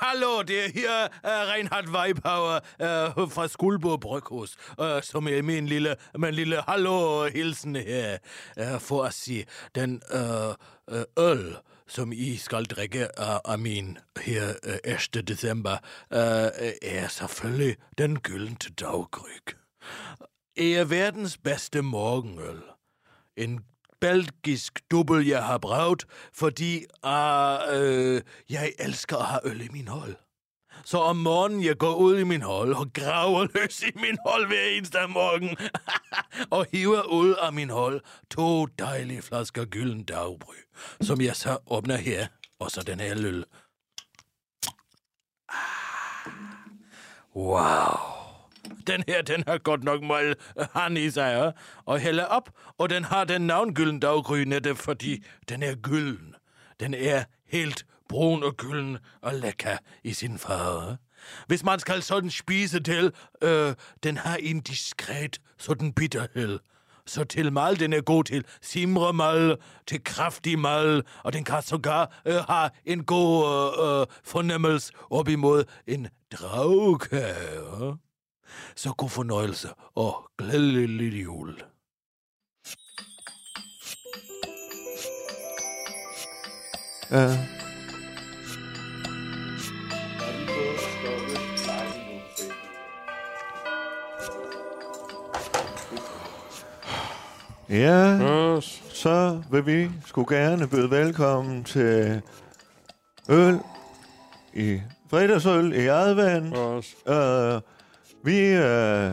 Hallo, det er her uh, Reinhard Weibauer uh, fra Skuldborg Bryghus, uh, som er min lille, min lille hallo-hilsen her, uh, for at sige, den uh, uh, øl, som I skal drikke uh, af min her uh, 1. december, uh, er selvfølgelig den gyldne daggryg. Er verdens bedste morgenøl. En belgisk dubbel, jeg har brugt, fordi uh, øh, jeg elsker at have øl i min hold. Så om morgenen, jeg går ud i min hold og graver løs i min hold hver eneste morgen, og hiver ud af min hold to dejlige flasker gylden dagbry, som jeg så åbner her, og så den her øl. Ah. Wow. Den her, den har godt nok meget øh, han i sig, ja? og hælde op, og den har den navn gylden daggry netop, fordi den er gylden. Den er helt brun og gylden og lækker i sin farve. Hvis man skal sådan spise til, øh, den har en diskret sådan bitterhed. Så til mal, den er god til simremal, til kraftig mal, og den kan sågar øh, have en god øh, øh, fornemmelse op imod en dragkage. Så god fornøjelse og glædelig jul. Ja. Ja, Yes. så vil vi skulle gerne byde velkommen til øl i fredagsøl i advent. Yes. Uh, vi uh,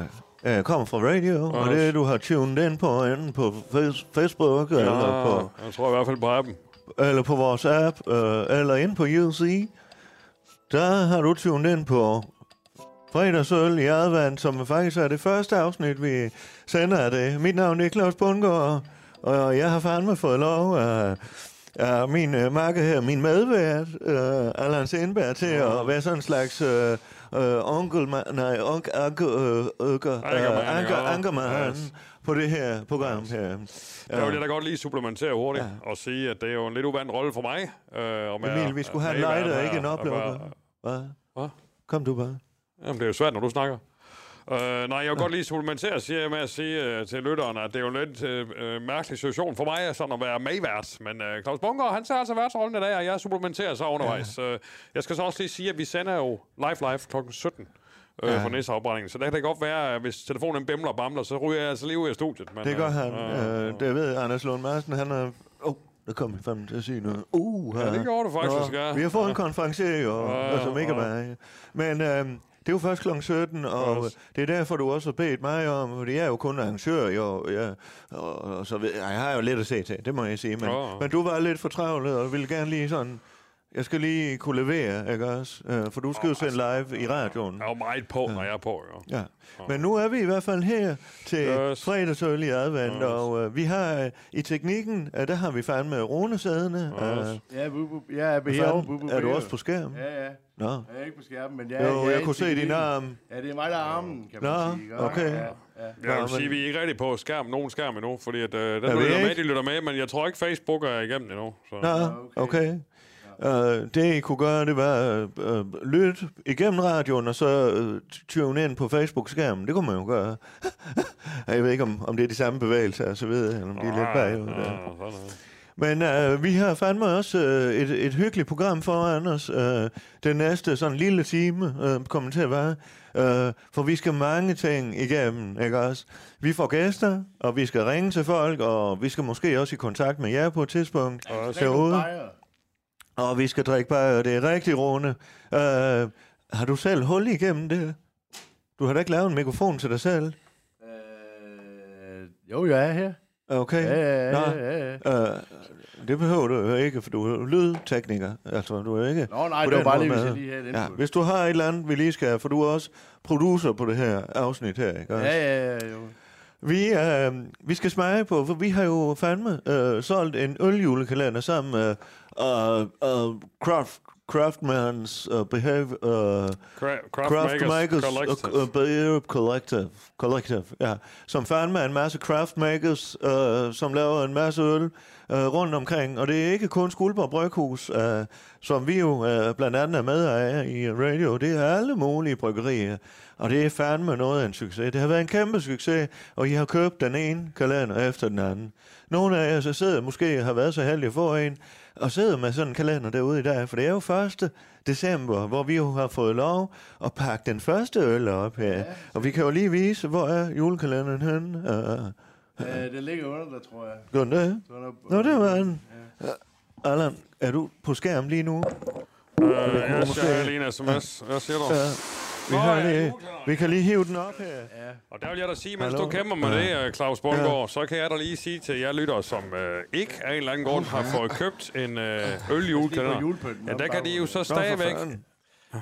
uh, kommer fra radio, og det du har tunet ind på enten på face- Facebook ja. eller, på, Ja, jeg tror i hvert fald på appen. eller på vores app, uh, eller ind på UC. Der har du tunet ind på fredagsøl i advent, som faktisk er det første afsnit, vi sender af det. Mit navn er Claus Bundgaard, og jeg har fandme fået lov af, af min uh, makke her, min medvært, uh, Allan Sindberg, til at være sådan en slags uh, uh, onkel, nej, onk, anker, uh, øker, Ankerman, uh, anker, ja. ankerman Yes. på det her program her. Der vil jeg da godt lige supplementere hurtigt ja. og sige, at det er jo en lidt uvandt rolle for mig. Øh, om Emil, vi skulle have en lighter, ikke en oplukker. Hvad? Hvad? Kom du bare. Jamen, det er jo svært, når du snakker. Uh, nej, jeg vil godt lige supplementere siger med at sige uh, til lytteren, at det er jo en lidt uh, mærkelig situation for mig sådan at være medvært. Men uh, Claus Bunker, han tager altså værtsrollen i dag, og jeg supplementerer så undervejs. Ja. Uh, jeg skal så også lige sige, at vi sender jo live live kl. 17 øh, Ja. for næsteafbrændingen. Så der kan det godt være, at hvis telefonen bimler og bamler, så ryger jeg altså lige ud af studiet. Men, Det gør øh, han. øh, Øh, det ved Anders Lund Madsen. Han er... Oh, der kom jeg fandme til at sige noget. Uh, Ja, det gjorde du faktisk, Nå, ja. Vi har fået en konferencier, jo, Ja, og som ikke mig. Men øhm, det er jo først kl. 17, og Yes. det er derfor, du også har bedt mig om, fordi jeg er jo kun arrangør, jo, ja, og, og så ved, jeg har jo lidt at se til, det må jeg sige. Men, Ja. men du var lidt for travlet, og ville gerne lige sådan... Jeg skal lige kunne levere, ikke også? Øh, for du skal jo sende live i radioen. Jeg er jo meget på, når jeg er på, jo. Ja, men nu er vi i hvert fald her til yes. Fredagsøl i advent, Yes. og øh, vi har øh, i teknikken, øh, der har vi fandme runesædene. Yes. Øh, Ja, bu, bu, jeg er herovre. er du også på skærm? Ja, ja. Nå. Jeg er ikke på skærmen, men jeg, Jo, jeg, jeg kunne se din arm. Ja, det er mig, der er armen, kan man Nå, sige. ikke? okay. Ja, ja. Jeg vil sige, vi er ikke rigtig på skærm, nogen skærm endnu, fordi at, øh, den Er lytter med, de lytter med, men jeg tror ikke, Facebook er igennem endnu. Så. Nå, okay. okay. Uh, det I kunne gøre, det var uh, uh, lytte igennem radioen, og så uh, tune ind på Facebook-skærmen. Det kunne man jo gøre. jeg ved ikke, om, om det er de samme bevægelser, og så videre, eller om de er lidt bagud. Ja. Men øh, vi har fandme også øh, et, et hyggeligt program foran os. Øh, den næste sådan lille time øh, kommer til at være. Øh, for vi skal mange ting igennem, ikke også? Vi får gæster, og vi skal ringe til folk, og vi skal måske også i kontakt med jer på et tidspunkt Og så- derude. Og vi skal drikke bare, det er rigtig Rune. Øh, har du selv hul igennem det? Du har da ikke lavet en mikrofon til dig selv? Øh, jo, jeg er her. Okay. Ja, ja, ja, ja, ja. Øh, det behøver du jo ikke, for du er lydtekniker. Altså, du er ikke... Nå, nej, det var bare lige, hvis jeg lige havde. Ja, hvis du har et eller andet, vi lige skal, for du er også producer på det her afsnit her, ikke? ja, ja, ja, jo. Vi, øh, vi skal smage på, for vi har jo fandme øh, solgt en øljulekalender sammen med øh, øh, Craft Craftsman's uh, Behave... Uh, Cra- Craft Craft Makers Collective. uh, Behave Collective, Collective, ja. Som fandme er en masse craft makers, uh, som laver en masse øl uh, rundt omkring. Og det er ikke kun Skuldborg Bryghus, uh, som vi jo uh, blandt andet er med af i radio. Det er alle mulige bryggerier. Og det er fandme noget af en succes. Det har været en kæmpe succes, og I har købt den ene kalender efter den anden. Nogle af jer så sidder måske har været så heldige at få en, og sidder med sådan en kalender derude i dag, for det er jo 1. december, hvor vi jo har fået lov at pakke den første øl op her. Ja, og vi kan jo lige vise, hvor er julekalenderen henne. Uh, Øh, det ligger under der, tror jeg. gør den det? Er Nå, det var den. Ja. Allan, er du på skærm lige nu? Øh, jeg lige en sms. Hvad siger du? Ja. Vi, har ja, lige, julekalender. vi kan lige hive den op her. Ja. Og der vil jeg da sige, mens Hallo? du kæmper med det, øh, Claus Bundgaard, så kan jeg da lige sige til jer lyttere, som øh, ikke af en eller anden grund har fået købt en øh, øljulekalender. julepynten. Ja, der kan de jo så stadigvæk. Ja.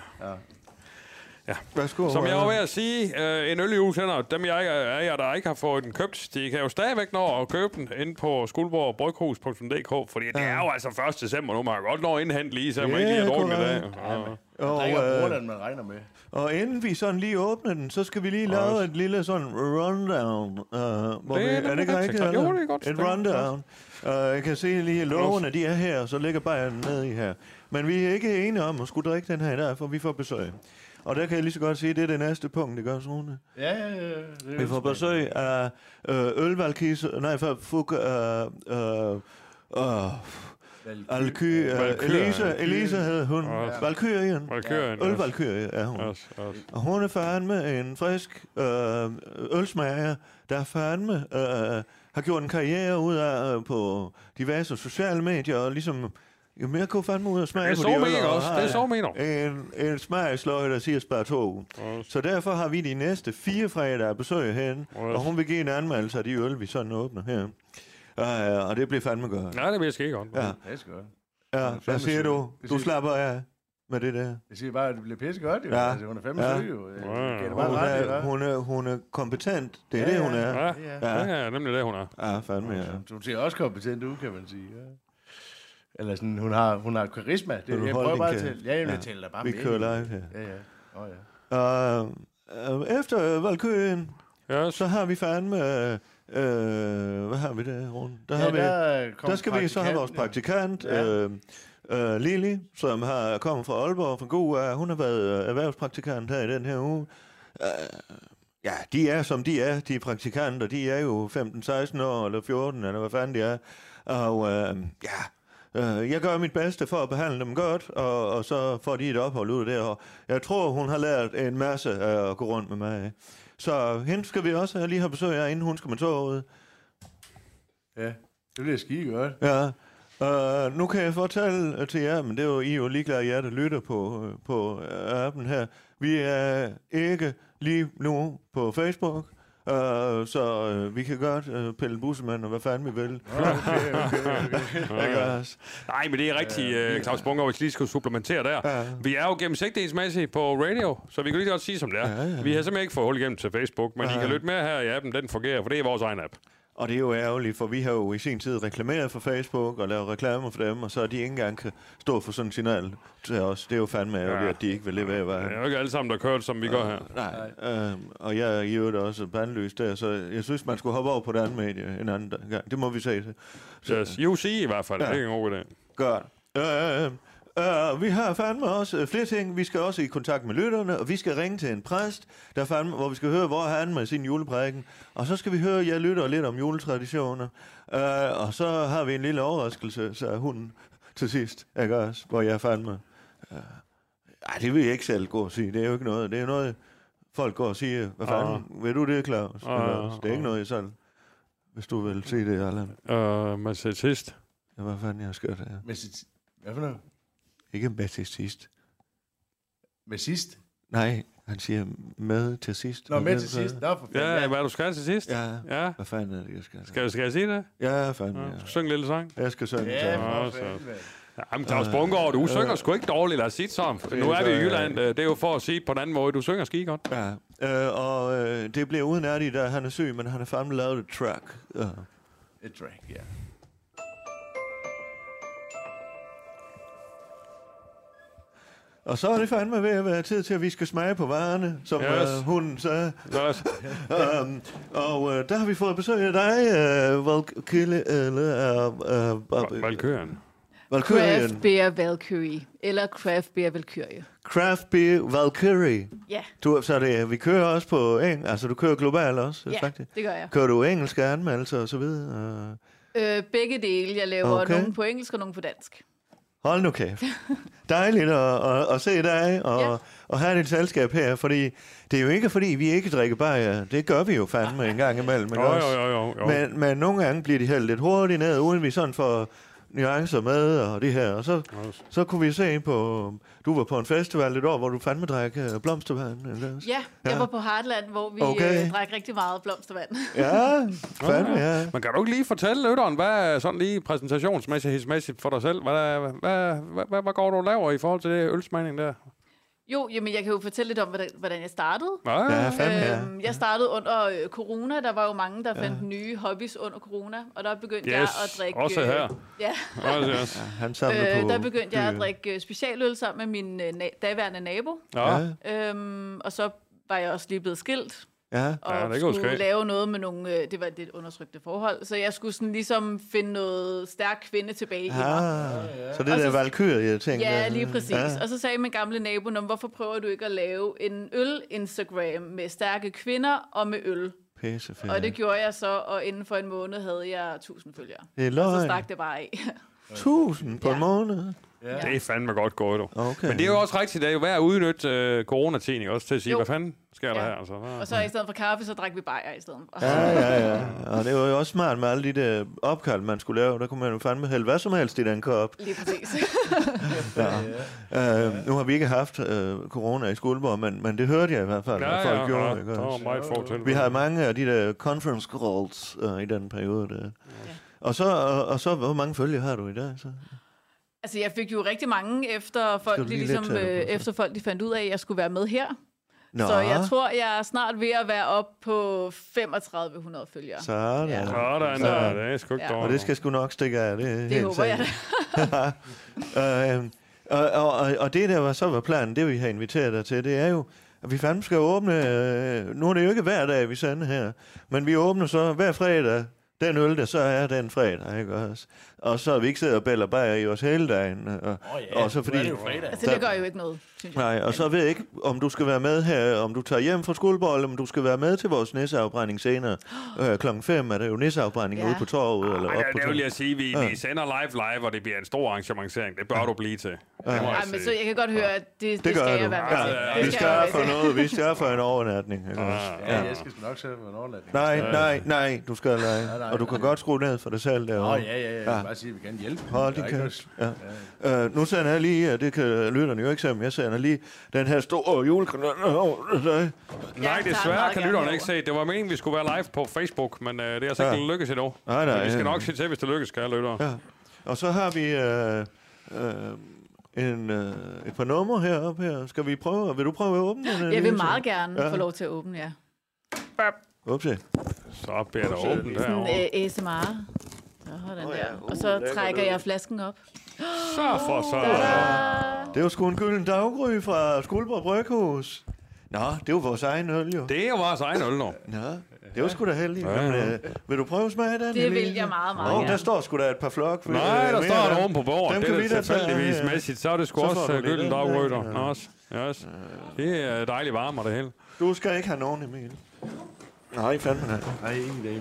Ja. Værsgo. som jeg var ved at sige, øh, en øljulekalender, dem jeg, er jeg, der ikke har fået den købt, de kan jo stadigvæk nå at købe den inde på skuldborgbryghus.dk, fordi det er jo altså 1. december nu, man kan godt nå at indhente lige, så man Ja, ikke lige drukket i dag. Ja. Og, Der er øh, ikke den, man regner med. Og inden vi sådan lige åbner den, så skal vi lige lave et lille sådan rundown. Uh, hvor Det vi, er det ikke rigtigt? jo, det er godt, Et rundown. Uh, jeg kan se lige, at lovene de er her, så ligger bare ned i her. Men vi er ikke enige om at skulle drikke den her i dag, for vi får besøg. Og der kan jeg lige så godt sige, at det er det næste punkt, det gør Rune. Ja, ja, ja. Det Vi får besøg af øh, ølvalkis, nej, fuk, øh, øh, øh, Valkyrie. Elisa, Elisa hed hun. Ja. Valkyrien. Valkyrien. Ølvalkyrie er hun. Yes, yes. Og hun er fandme en frisk øh, ølsmager, der fandme øh, har gjort en karriere ud af øh, på diverse sociale medier, og ligesom jo mere kunne fandme ud af smage Det er på så de øl, og også. Det er så mener. En, en smagsløg, der siger spar to. Yes. Så derfor har vi de næste fire fredage besøg hen, Yes. og hun vil give en anmeldelse af de øl, vi sådan åbner her. Uh, og det bliver fandme godt. Nej, det jeg ske godt. Ja, Det er sgu godt. ja. Hvad siger du? Du slapper af med det der. Jeg siger bare, at det bliver pisse godt, jo. Ja. Altså, hun er fandme Ja. sød, jo. Ja, ja. Hun ret, er, ja. hun, er, hun er kompetent. Det er Ja, det, hun ja. er. Ja, Ja. det er nemlig det, hun er. Ja, fandme, ja. Hun ser også kompetent ud, kan man sige. Ja. Eller sådan, hun har, hun har karisma. Det, du jeg prøver bare tælle. Ja, jeg vil Ja. tælle dig bare Vi med kører ind. live her. Ja, ja. Åh, ja. Og, øh, efter Valkyrien, Ja, så har vi fandme... Øh, øh, hvad har vi der rundt? Der, har vi, der, der skal vi så have vores praktikant, Ja. øh, øh, Lili, som har kommet fra Aalborg fra God. Hun har været øh, erhvervspraktikant her i den her uge. Øh, ja, de er som de er, de praktikanter. De er jo 15-16 år, eller 14, eller hvad fanden de er. Og øh, ja, øh, jeg gør mit bedste for at behandle dem godt, og, og så får de et ophold ud af det. Og jeg tror, hun har lært en masse af at gå rundt med mig. Så hende skal vi også lige have besøg af, inden hun skal med toget. Ja, det bliver skide godt. Ja, uh, nu kan jeg fortælle til jer, men det er jo, I er jo ligeglade, jer der lytter på, øh, på øh, appen her. Vi er ikke lige nu på Facebook, uh, så uh, vi kan godt uh, pille bussemand og hvad fanden vi vil. Okay, okay, okay. Ikke også? Nej, men det er rigtigt, øh, Claus Bunker, hvis lige skulle supplementere der. Ja. Vi er jo gennemsigtighedsmæssige på radio, så vi kan lige godt sige, som det er. Ja, ja. Vi har simpelthen ikke fået hul igennem til Facebook, men Ja. I kan lytte med her i appen, den fungerer, for det er vores egen app. Og det er jo ærgerligt, for vi har jo i sin tid reklameret for Facebook og lavet reklamer for dem, og så de ikke engang kan stå for sådan en signal til os. Det er jo fandme ærgerligt, Ja. at de ikke vil levere vejen. Det er jo ikke alle sammen, der kører, som vi gør her. Nej, øh, og jeg er i øvrigt også bandløs der, så jeg synes, man skulle hoppe over på det andet medie en anden gang. Det må vi se. Så, Yes. UC i hvert fald, Ja. det er en god idé. Godt. Øh, øh, vi har fandme også øh, flere ting. Vi skal også i kontakt med lytterne, og vi skal ringe til en præst, der fandme, hvor vi skal høre, hvor han med sin juleprædiken. Og så skal vi høre, jeg lytter lidt om juletraditioner. Øh, og så har vi en lille overraskelse, så hun til sidst, ikke også? Hvor jeg fandme... Øh, ej, det vil jeg ikke selv gå og sige. Det er jo ikke noget. Det er noget, folk går og siger. Hvad fanden? Ved du det, Claus? Ah, Ikke også? Det er ikke ah. noget, jeg selv... Hvis du vil se det, Allan. Uh, Mercedes. Ja, hvad fanden jeg skal det her? Sit... Hvad for noget? Ikke med til sidst. Med sidst? Nej, han siger med til sidst. Nå, med til hvad? sidst. Nå, for fanden. Ja, hvad er du skal til sidst? Ja. Ja. Hvad fanden er det, jeg skal? Skal, skal jeg sige det? Ja, fanden, Ja. ja. Skal du synge en lille sang? Jeg skal synge. Ja, så. Ja, for. Jamen, Claus Bunker, du synger sgu ikke dårligt, lad os sige det sådan. Nu er vi i Jylland, øh, det er jo for at sige på en anden måde. Du synger skide godt. Ja, øh, og øh, det bliver uden ærligt, da han er syg, men han har fandme lavet et track. Ja. Et track, ja. Og så er det fandme ved at være tid til, at vi skal smage på varerne, som Yes. uh, hunden sagde. Yes. um, og uh, der har vi fået besøg af dig, uh, Valkyrie, eller uh, uh, Valkyren. Valkyrien. Craft Beer Valkyrie. Eller Craft Beer Valkyrie. Craft Beer Valkyrie. Ja, Du, så det, vi kører også på engelsk, altså du kører globalt også, ja faktisk. det gør jeg. Kører du engelske anmeldelser og så videre? Uh, Øh, begge dele. Jeg laver okay. nogle på engelsk og nogle på dansk. Hold nu kæft. Dejligt at, at, at se dig og, Ja. og have dit selskab her, fordi det er jo ikke fordi, vi ikke drikker bajer. Det gør vi jo fandme en gang imellem. ikke Jo, også? jo, jo, jo. jo. Men, men nogle gange bliver de hældt lidt hurtigt ned, uden vi sådan får nuancer med og det her. Og så, Yes. så kunne vi se på... Du var på en festival et år, hvor du fandme drak øh, blomstervand. eller også? Ja, jeg Ja. var på Heartland, hvor vi Okay. okay. øh, drak rigtig meget blomstervand. Ja, fandme, ja. Men kan du ikke lige fortælle lytteren, hvad er sådan lige præsentationsmæssigt for dig selv? Hvad, hvad, hvad, hvad, hvad går du og laver i forhold til det ølsmagning der? Jo, jamen jeg kan jo fortælle lidt om, hvordan, hvordan jeg startede. Ja, Ja, fandme, ja. Øhm, jeg startede under øh, corona. Der var jo mange, der fandt nye hobbies under corona. Og der begyndte Yes, jeg at drikke... også her. Ja, Også, yes. Han samler øh, der begyndte jeg at drikke øh, specialøl sammen med min øh, na- daværende nabo. Ja. Ja, Øhm, og så var jeg også lige blevet skilt. Ja. Og Ja, ja, det skulle ske. lave noget med nogle... Øh, det var et lidt undertrykte forhold. Så jeg skulle sådan ligesom finde noget stærk kvinde tilbage i mig. Ah, så det Og der så- Valkyrie-ting. Ja, lige præcis. Ja. Og så sagde min gamle nabo, "Nå, men hvorfor prøver du ikke at lave en øl-Instagram med stærke kvinder og med øl? Pisse fedt. Og det gjorde jeg så, og inden for en måned havde jeg 1000 følgere. Det er Og så løgn. stak det bare af. Tusind på en Ja. måned. Ja. Det er fandme godt gået, du. Okay. Men det er jo også rigtigt, det er jo værd at udnytte øh, coronatiden, også til at sige, Jo. hvad fanden sker der Ja. her? Altså, hvad? Og så i stedet for kaffe, så drak vi bajer i stedet for. Ja, ja, ja. Og det var jo også smart med alle de der opkald, man skulle lave. Der kunne man jo fandme hælde hvad som helst i den kop. Lige præcis. Ja. Uh, nu har vi ikke haft uh, corona i Skuldborg, men, men det hørte jeg i hvert fald, Ja, at folk ja, gjorde. ja, der var meget få til. Vi har mange af de der conference calls uh, i den periode. Der. Og, så, og, og så, hvor mange følgere har du i dag? Så? Altså, jeg fik jo rigtig mange, efter folk, de, lige ligesom, lidt øh, så? efter folk de fandt ud af, at jeg skulle være med her. Nå, Så jeg tror, jeg er snart ved at være op på 3500 følgere. Sådan. Ja. Sådan Så- der, det er sgu ikke Ja. Og det skal sgu nok stikke af. Det, Det helt håber jeg sikkert. øh, og, og, og, og det der var så var planen, det vi har inviteret dig til, det er jo, at vi fandme skal åbne, øh, nu er det jo ikke hver dag, vi sender her, men vi åbner så hver fredag, den øl, der så er den fredag, ikke også? Og så har vi ikke siddet og bæller bajer i os hele dagen. Og, Åh ja, og så fordi, er det jo fredag. Altså, det gør jo ikke noget. Nej, og så ved jeg ikke, om du skal være med her, om du tager hjem fra eller om du skal være med til vores nisseafbrænding senere. Øh, klokken 5 er der jo nisseafbrænding Ja. ude på torvet, eller Ej, op det, på det vil jeg sige, vi, Ja. vi sender live live, og det bliver en stor arrangementsering. Det bør du blive til. Jeg Ej, men så jeg kan godt høre, at det, det, Det skal du. jeg være med Ja, til. ja, ja. Det Vi skal jeg for noget, vi skal for en overnatning. Ikke også? Ah, Ja, jeg skal nok sætte mig en overnatning. Nej, nej, nej, du skal. Nej, nej, Og du kan nej. godt skrue ned for dig selv Åh, derovre. ja, ja, ja. Jeg Ja. bare sige, at vi kan hjælpe. Hold er kæft. noget- Ja. Øh, nu sender jeg lige, det kan lytterne jo ikke se, men jeg sender lige den her store julekalender. Nej, desværre kan lytterne ikke se. Det var meningen, vi skulle være live på Facebook, men øh, det er altså Ja. ikke lykkes endnu. Nej, nej. Men vi skal nok se til, hvis det lykkes, kære lyttere. Ja. Og så har vi øh, øh, en, øh, et par numre heroppe her. Skal vi prøve? Vil du prøve at åbne den? Jeg vil meget gerne Ja. få lov til at åbne, ja. Upsi. Så bliver der åbent Sådan herovre. øh, ASMR. Sådan der. ja. Og Uh, så lækkert trækker jeg flasken op. Så for så. Det var sgu en gylden daggry fra Skuldborg Bryghus. Nå, det var vores egen øl jo. Det er jo vores egen øl nu. Nå, det var sgu da heldigt. Ja, ja. øh, vil du prøve at smage den? Det vil jeg meget, meget Åh, gerne. der står sgu da et par flok. Nej, der står der oven på bordet. Dem Det kan er vi da da tage tilfældigvis her. mæssigt. Så er det sgu Så også øh, gylden dagrøder. ja. Også. Yes. Det er dejligt varme og det hele. Du skal ikke have nogen, Emil. Nej, fandme nej. Nej, ingen idé.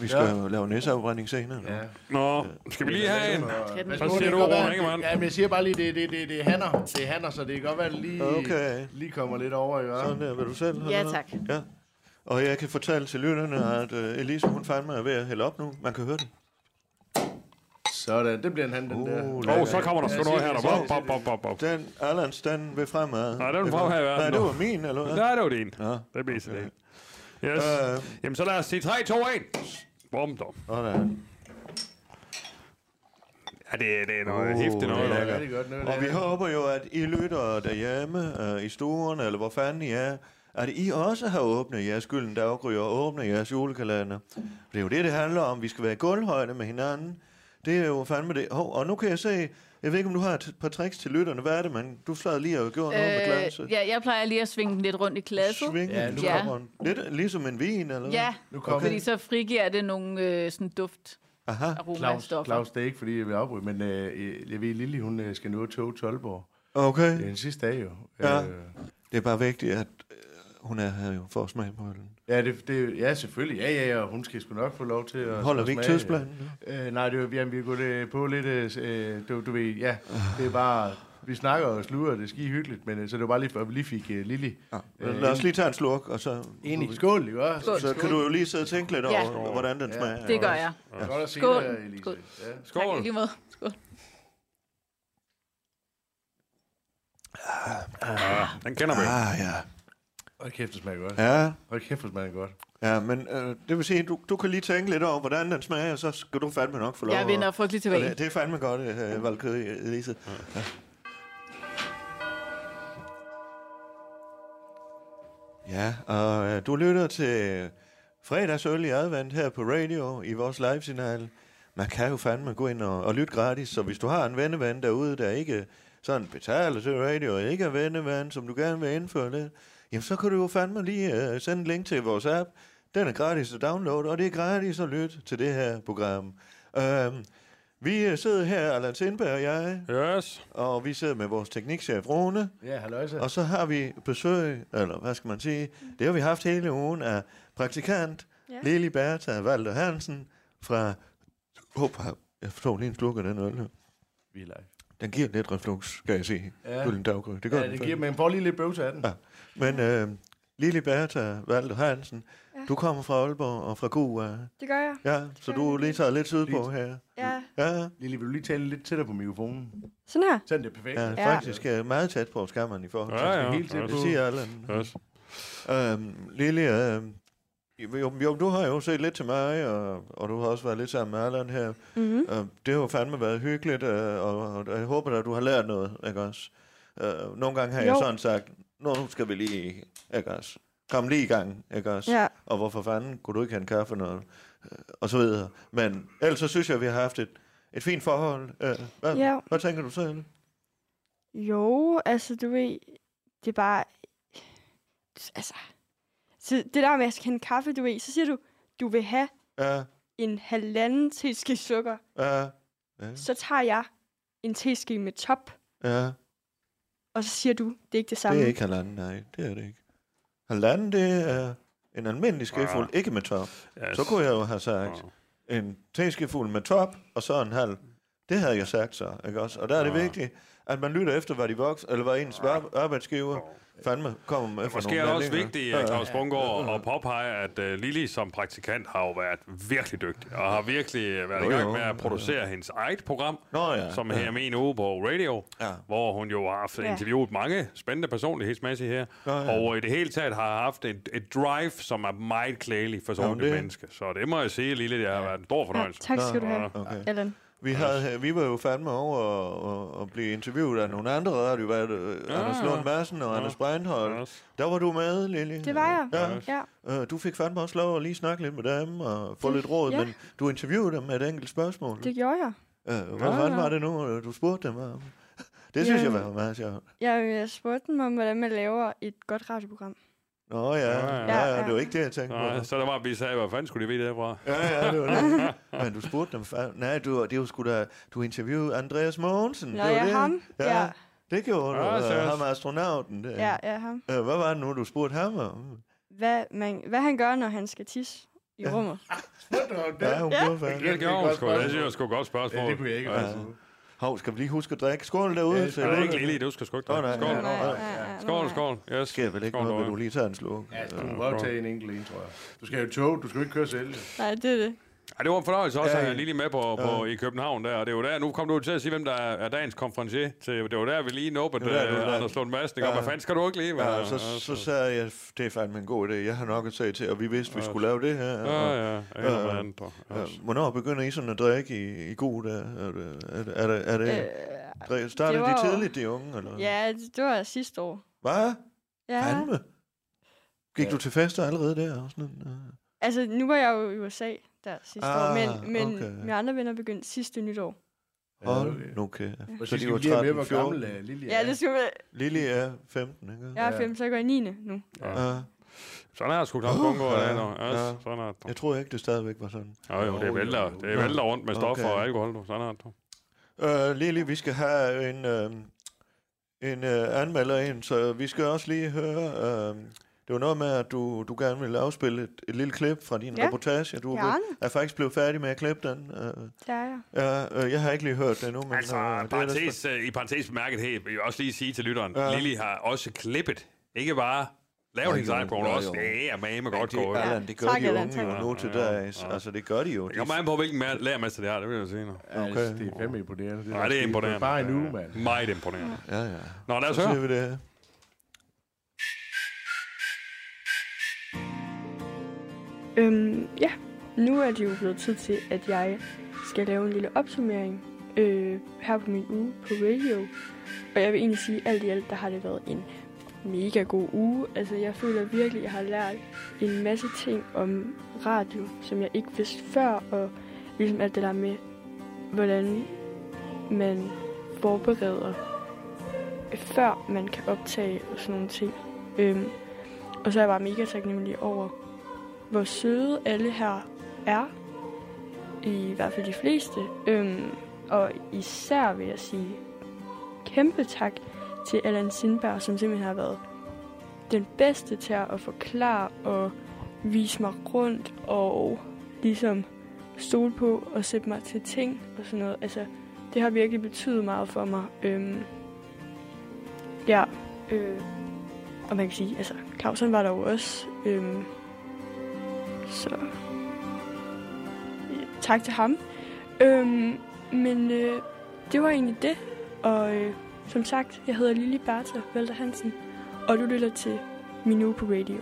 Vi skal Ja. jo lave næseafbrænding senere. Ja. Nå, skal vi lige have en? Den Hvad ikke- siger du, Rune Ingemann? Ja, men jeg siger bare lige, det, det, det, det er hanner. Det er hanner, så det kan godt være, at lige, Okay. lige kommer lidt over, ikke? Sådan der, vil du selv Ja, tak. Ja. Og jeg kan fortælle til lytterne, at uh, Elise, hun fandme er ved at hælde op nu. Man kan høre det. Sådan, det bliver en han, den Uh, der. Åh, oh, så kommer der sgu noget her. Der. Bop, bop, bop, bop, bop. Den, Allans, den vil fremad. Nej, den vil fremad Nej, det var min, eller hvad? Nej, det var din. Nå, Det bliver så det. Yes. Øh. Jamen, så lad os sige 3, 2, 1. Bum, dum. sådan. Ja, det, er- det er noget Uh, hæftigt noget. det er rigtig godt. Noget, Og vi håber jo, at I lytter derhjemme, uh, i stuen, eller hvor fanden I er, at I også har åbnet jeres gylden daggry og åbnet jeres julekalender. Det er jo det, det handler om. Vi skal være i gulvhøjde med hinanden. Det er jo fandme det. Hov, og nu kan jeg se, Jeg ved ikke, om du har et par tricks til lytterne. Hvad er det, man... Du sad lige og gjorde noget med glasset. Øh, ja, jeg plejer lige at svinge den lidt rundt i glasset. Svinge Ja, nu Ja. kommer den. Lidt ligesom en vin, eller hvad? Ja, Nu kommer fordi så frigiver det nogle øh, sådan duft Aha. Claus. Claus, det er ikke, fordi jeg vil afbryde, men øh, jeg ved, Lille, hun øh, skal nå tog til Aalborg. Okay. Det er den sidste dag jo. Ja. Øh, Det er bare vigtigt, at øh, hun er her jo for at smage på øllen. ja, det, det, ja, selvfølgelig. Ja, ja, ja, hun skal sgu nok få lov til at Holder vi ikke smage. tidsplanen? Øh, nej, det er, jamen, vi gået øh, på lidt, øh, du, du ved, ja, det er bare, vi snakker og sluger, det er skide hyggeligt, men øh, så det var bare lige for, at vi lige fik uh, Lili. Ja. Øh, Lad os lige tage en slurk, og så... Enig. Skål, ikke også? Skål. Så kan du jo lige sidde og tænke lidt Ja. over, hvordan den Ja. smager. Det gør jeg. Ja. Godt at se Skål. dig, Elise. Skål. Ja. Tak, Skål. i lige måde. Skål. Ja, den kender vi. Ah, ja. Hold kæft, det smager godt. Ja, Hold kæft, det smager godt. ja men øh, det vil sige, du, du kan lige tænke lidt over, hvordan den smager, og så skal du fandme nok få lov Jeg vinder frygteligt Og tilbage. det, det er fandme godt, øh, Valkyrie Elise. Ja. Ja, og øh, du lytter til fredagsøl i advent her på radio i vores live-signal. Man kan jo fandme gå ind og, og lytte gratis, så hvis du har en venneven derude, der ikke sådan betaler til radio, og ikke er venneven, som du gerne vil indføre det, jamen så kan du jo fandme lige øh, sende en link til vores app. Den er gratis at downloade, og det er gratis at lytte til det her program. Øhm, vi øh, sidder her, Allan Sindberg og jeg, Yes. og vi sidder med vores teknikchef Rune, Ja, halløjsa. og så har vi besøg, eller hvad skal man sige, det har vi haft hele ugen af praktikant Ja. Lili Bertha Valter Hansen fra... Hop, jeg forstår lige en sluk af den øl her. Vi er live. Den giver lidt reflux, kan jeg sige. Ja. Gylden daggry. Det gør Ja, den det giver, men får lige lidt bøvse af den. Ja. Men øh, Lili Bertha Valter Hansen, Ja. ja. du kommer fra Aalborg og fra GUA. Det gør jeg. Ja, så gør du er jeg. lige taget lidt sydpå her. Ja. Ja, Lili, vil du lige tale lidt tættere på mikrofonen? Sådan her. Sådan det er perfekt. ja, Ja. faktisk øh, meget tæt på skammeren i forhold til. Ja, ja. helt tæt yes. Det siger Allan. Yes. Øhm, Lili, øh, jo, jo, du har jo set lidt til mig, og, og du har også været lidt sammen med Allan her. Mm-hmm. Øh, det har jo fandme været hyggeligt, øh, og, og jeg håber at du har lært noget, ikke også? Øh, nogle gange har jeg Jo. sådan sagt, nu skal vi lige, ikke også? Kom lige i gang, ikke også? Ja. Og hvorfor fanden kunne du ikke have en kaffe, noget, øh, og så videre. Men ellers så synes jeg, at vi har haft et, et fint forhold. Øh, hvad, Ja. hvad tænker du selv? Jo, altså du ved, det er bare, altså, så det der med at skal have en kaffe, du ved, så siger du, du vil have Ja, en halvanden teske sukker, ja, ja, så tager jeg en teske med top, ja. Og så siger du, det er ikke det samme. Det er ikke halvanden, nej. Det er det ikke. Halvanden, det er en almindelig skefuld, Ja. ikke med top. Yes. Så kunne jeg jo have sagt en teskefuld med top, og så en halv. Det havde jeg sagt så, ikke også? Og der er det Ja. vigtigt, at man lytter efter, hvad de vokser, eller hvad ens ar- arbejdsgiver fandme kommer med for Måske er nogle det også vigtigt, uh, Claus Bungård, at påpege, at uh, Lili som praktikant har jo været virkelig dygtig, og har virkelig været Jo, i gang jo. med at producere hendes eget program, Nå ja. som ja. her med en uge på radio, Ja. hvor hun jo har haft Ja. interviewet mange spændende personlighedsmæssigt her, Ja, ja. og i det hele taget har haft et, et drive, som er meget klædeligt for sådan et menneske. Så det må jeg sige, Lille, det har været en stor Ja, fornøjelse. tak skal du have, Okay. Allan. Vi, havde, vi var jo fandme over at, at blive interviewet af nogle andre radiovært, ja, Ja, Anders ja. Lund Madsen og Ja. Anders Breinholt. Yes. Der var du med, Lili. Det var jeg. Ja. Ja, Øh, du fik fandme også lov at lige snakke lidt med dem og få lidt råd, ja. men du interviewede dem med et enkelt spørgsmål. det gjorde jeg. Øh, hvad Ja, fanden ja. var det nu, øh, du spurgte dem om? Det synes jeg Jamen. var meget sjovt. Jeg, jeg spurgte dem om, hvordan man laver et godt radioprogram. Nå ja, Ja, ja, ja. ja, det var ikke det, jeg tænkte Nej, på. så der var, vi sagde, hvad fanden skulle de vide det fra? Ja, ja, det var det. Men du spurgte dem Nej, du, det var sgu da... Du interviewede Andreas Mogensen. Nå, det var ja, det. ham. Ja, Ja, det gjorde du. Ja, seriøst. ham astronauten. Der. ja, ja, ham. Hvad var det nu, du spurgte ham om? Hvad, man, hvad han gør, når han skal tisse i Ja. rummet. Ja, hun Ja. gjorde fandme. Det gjorde hun sgu. Det synes jeg sgu godt spørgsmål. Ja, det kunne jeg ikke. Ja. Hov, skal vi lige huske at drikke? Skål derude. Ja, Det er ikke. Lili, du skal sgu ikke drikke. Skål. ja, Nej, ja. ja, ja, Skål, skål. Yes. sker vel ikke Skål, noget, du lige tage en sluk? Ja, du kan godt tage en enkelt en, tror jeg. Du skal jo tog, du skal jo ikke køre selv. Nej, det er det. Ja, det var en fornøjelse også Ja, at ja. have Lili med på, på, i København der, og det er jo der, nu kom du til at sige, hvem der er, er dagens konferencier. Til, det var der, vi lige nåbede Det var der, du var der. Anders Lund Madsen. Ja. Ja. Hvad fanden skal du ikke lige? Ja, være? så, så sagde jeg, det er fandme en god idé. Jeg har nok at sige til, og vi vidste, vi skulle lave det her. Ja, og- ja, ja. Ja, ja, ja. ja. Ja, hvornår begynder I sådan at drikke i, i god der? Er det, er det, er det, er det Øh, drik- starter det de var tidligt, de unge? Eller? ja, det, det var sidste år. Hvad? Ja. Fandme? Gik Ja. du til fester allerede der? Og sådan, uh... Altså, nu var jeg jo i USA der sidste Ah, år, men, men okay. mine andre venner begyndte sidste nytår. Hold okay. nu kæft. Og Så de var skal vi lige have med, hvor 13, 14. gammel uh, Lille Ja, det skal være. Lille er 15, ikke? Jeg er Ja. fem, så jeg går i 9. nu. Ja. Sådan er det sgu Claus Bunker. ja, Ja, ja. ja. Sådan er det. Jeg tror ikke, det stadigvæk var sådan. Jo, jo, det er vælter, det er vælter rundt med stoffer Okay. og alkohol. Du. Sådan er det. Uh, Lili, vi skal have en, uh, en uh, anmelder ind, så vi skal også lige høre... Uh, det var noget med, at du, du gerne ville afspille et, et lille klip fra din Ja. reportage. Du er, blevet- er faktisk blevet færdig med at klippe den. Uh, Det er jeg. ja, uh, jeg har ikke lige hørt det endnu, men... Altså, øh, det er parentes, øh, i parentes bemærket her, vil jeg også lige sige til lytteren, Ja. ja. Lili har også klippet. Ikke bare lavet hendes egen har også jo. ja, med med godt det, gået. Allan, det gør Tak, de unge jo nu til Ja, ja, dags. ja. Altså, det gør de jo. Det De, kommer an på, hvilken lærermester det er, det vil jeg sige nu. okay. Altså, det er fandme imponerende. Nej, det er imponerende. Bare en uge, mand. Meget imponerende. ja, ja. Nå, lad os Så høre. ser vi det. Øhm, ja, nu er det jo blevet tid til, at jeg skal lave en lille opsummering øh, her på min uge på radio. Og jeg vil egentlig sige, at alt i alt, der har det været en mega god uge. Altså, jeg føler virkelig, at jeg har lært en masse ting om radio, som jeg ikke vidste før, og ligesom alt det der med, hvordan man forbereder, før man kan optage og sådan nogle ting. Øhm, og så er jeg bare mega taknemmelig over, hvor søde alle her er. I hvert fald de fleste. Øhm, og især vil jeg sige kæmpe tak til Allan Sindberg, som simpelthen har været den bedste til at forklare og vise mig rundt og ligesom stole på og sætte mig til ting og sådan noget. Altså, det har virkelig betydet meget for mig. Øhm, ja, øh, og man kan sige, altså, Clausen var der jo også. Øhm, så ja, tak til ham. Øhm, men øh, det var egentlig det. Og øh, som sagt, jeg hedder Lili Bertha Valter Hansen, og du lytter til min uge på radio.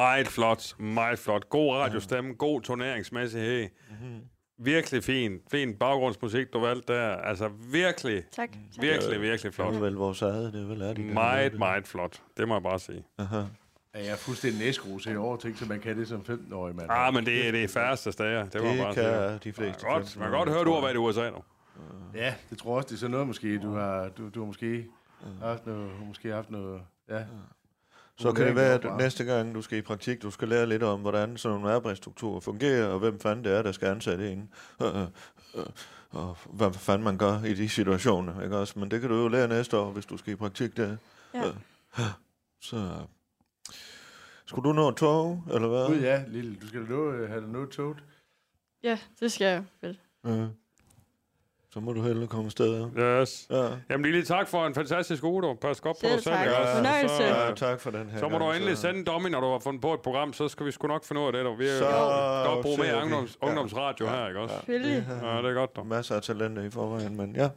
Meget flot, meget flot. God radiostemme, god turneringsmæssighed. Mm-hmm. Virkelig fin, fin baggrundsmusik, du valgte der. Altså virkelig, Tak. tak. virkelig, virkelig Det flot. er vel vores eget, det er vel er de der Meget, det. meget flot. Det må jeg bare sige. Aha. Ja, jeg er fuldstændig næsgrus i over ting, så man kan det som 15-årig, mand. Ah, men det er det færreste stager. Det Det bare sige. kan de fleste. Man kan godt, man kan godt høre, du har været i USA nu. Ja, det tror jeg også, det er sådan noget måske, du har, du, du har måske haft noget, måske haft noget, ja. Så kan det være, at næste gang du skal i praktik, du skal lære lidt om, hvordan sådan nogle arbejdsstrukturer fungerer, og hvem fanden det er, der skal ansætte en. Øh, øh, øh, og hvad fanden man gør i de situationer, ikke også? Men det kan du jo lære næste år, hvis du skal i praktik der. Ja. Så... Skulle du nå et tog, eller hvad? Gud ja, lille, du skal nå, have noget toget. Ja, det skal jeg vel. Ja. Så må du hellere komme afsted. Yes. Ja. Jamen Lili, tak for en fantastisk uge, du. Pas godt på dig selv. Fornøjelse. Så, ja, tak for den her så må du gang, endelig sende en dummy, når du har fundet på et program, så skal vi sgu nok finde ud af det. Du. Vi Så godt bruge mere ungdoms, Ja. ungdomsradio her, ikke også? Ja. Ja, det er godt, du. Masser af talenter i forvejen, men ja.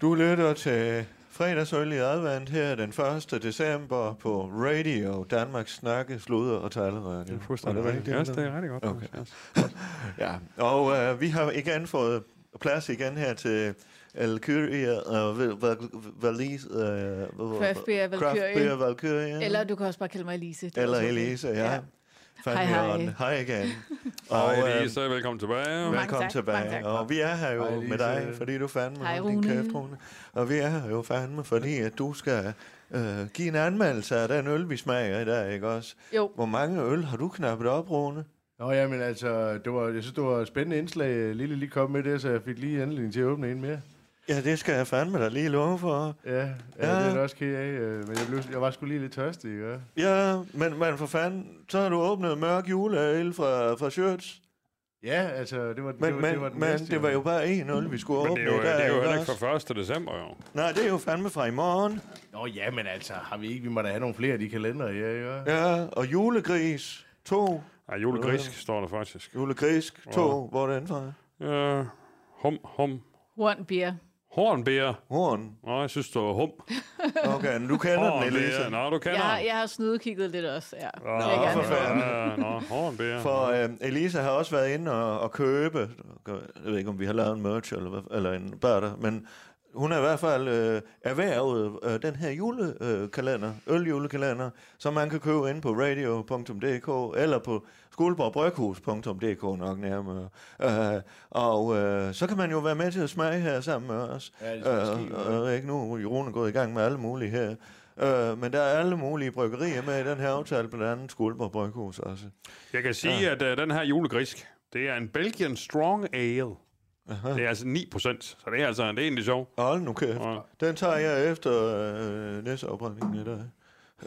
Du lytter til fredagsøl i advent her den 1. december på Radio, Danmarks snakke, sluder og taleradio. Det er fuldstændig Var det rigtigt. Ja, det er rigtig godt. Okay. Ja, og øh, vi har igen fået plads igen her til Curia og Valise. Craft. Beer Valkyrie. Eller du kan også bare kalde mig Elise. Er Eller. Elise, ja. Ja. Fandme Hej, hej. Hej igen. Og øh, Elise, velkommen tilbage. Velkommen tak, tilbage. tak. Og vi er her jo Hej, med Lise. dig, fordi du fandme Hej, din kæft, Rune. Og vi er her jo fandme, fordi at du skal øh, give en anmeldelse af den øl, vi smager i dag, ikke også? Jo, Hvor mange øl har du knappet op, Rune? Nå ja, men altså, det var, jeg synes, det var et spændende indslag, Lille lige kom med det, så jeg fik lige anledning til at åbne en mere. Ja, det skal jeg fandme da lige love for. Ja, ja, Ja. det er også af, øh, men jeg, blev, jeg var sgu lige lidt tørstig, ikke? Ja, men, men for fanden, så har du åbnet mørk juleøl fra, fra Shirts. Ja, altså, det var, Men, det, var, men, det, var den men næste, det var jo bare en øl, vi skulle Men åbne det er jo, dag. det er jo ikke heller ikke fra 1. december, jo. Nej, det er jo fandme fra i morgen. Nå ja, men altså, har vi ikke, vi må da have nogle flere af de kalender, ja, ikke? Ja, og julegris, to. Ja, julegrisk står der faktisk. Julegrisk, to. Hvor er den fra? Ja, hum, hum, one beer. Hornbære. Horn. Nå, jeg synes, det var hum. Okay, men du kender den, Elise. Nå, du kender Jeg, har- jeg har snydekigget lidt også, ja. Nå, Vil jeg for fanden. Ja, nå, hornbære. For øh, Elisa har også været inde og, og købe, jeg ved ikke, om vi har lavet en merch eller, eller en barter, men hun har i hvert fald øh, erhvervet øh, den her julekalender, øljulekalender, som man kan købe inde på radio.dk eller på skoleborgbryghus.dk nok nærmere. Øh, og øh, så kan man jo være med til at smage her sammen med os. Ja, det er Øh, ved ikke, nu er Rune gået i gang med alle mulige her. Øh, men der er alle mulige bryggerier med i den her aftale, blandt andet Skuldborg Bryghus også. Jeg kan sige, at uh, den her julegrisk, det er en Belgian Strong Ale. Aha. Det er altså 9 procent, så det er altså det er egentlig sjovt. Hold nu kæft. Ja. Den tager jeg efter øh, næste opbrænding i dag.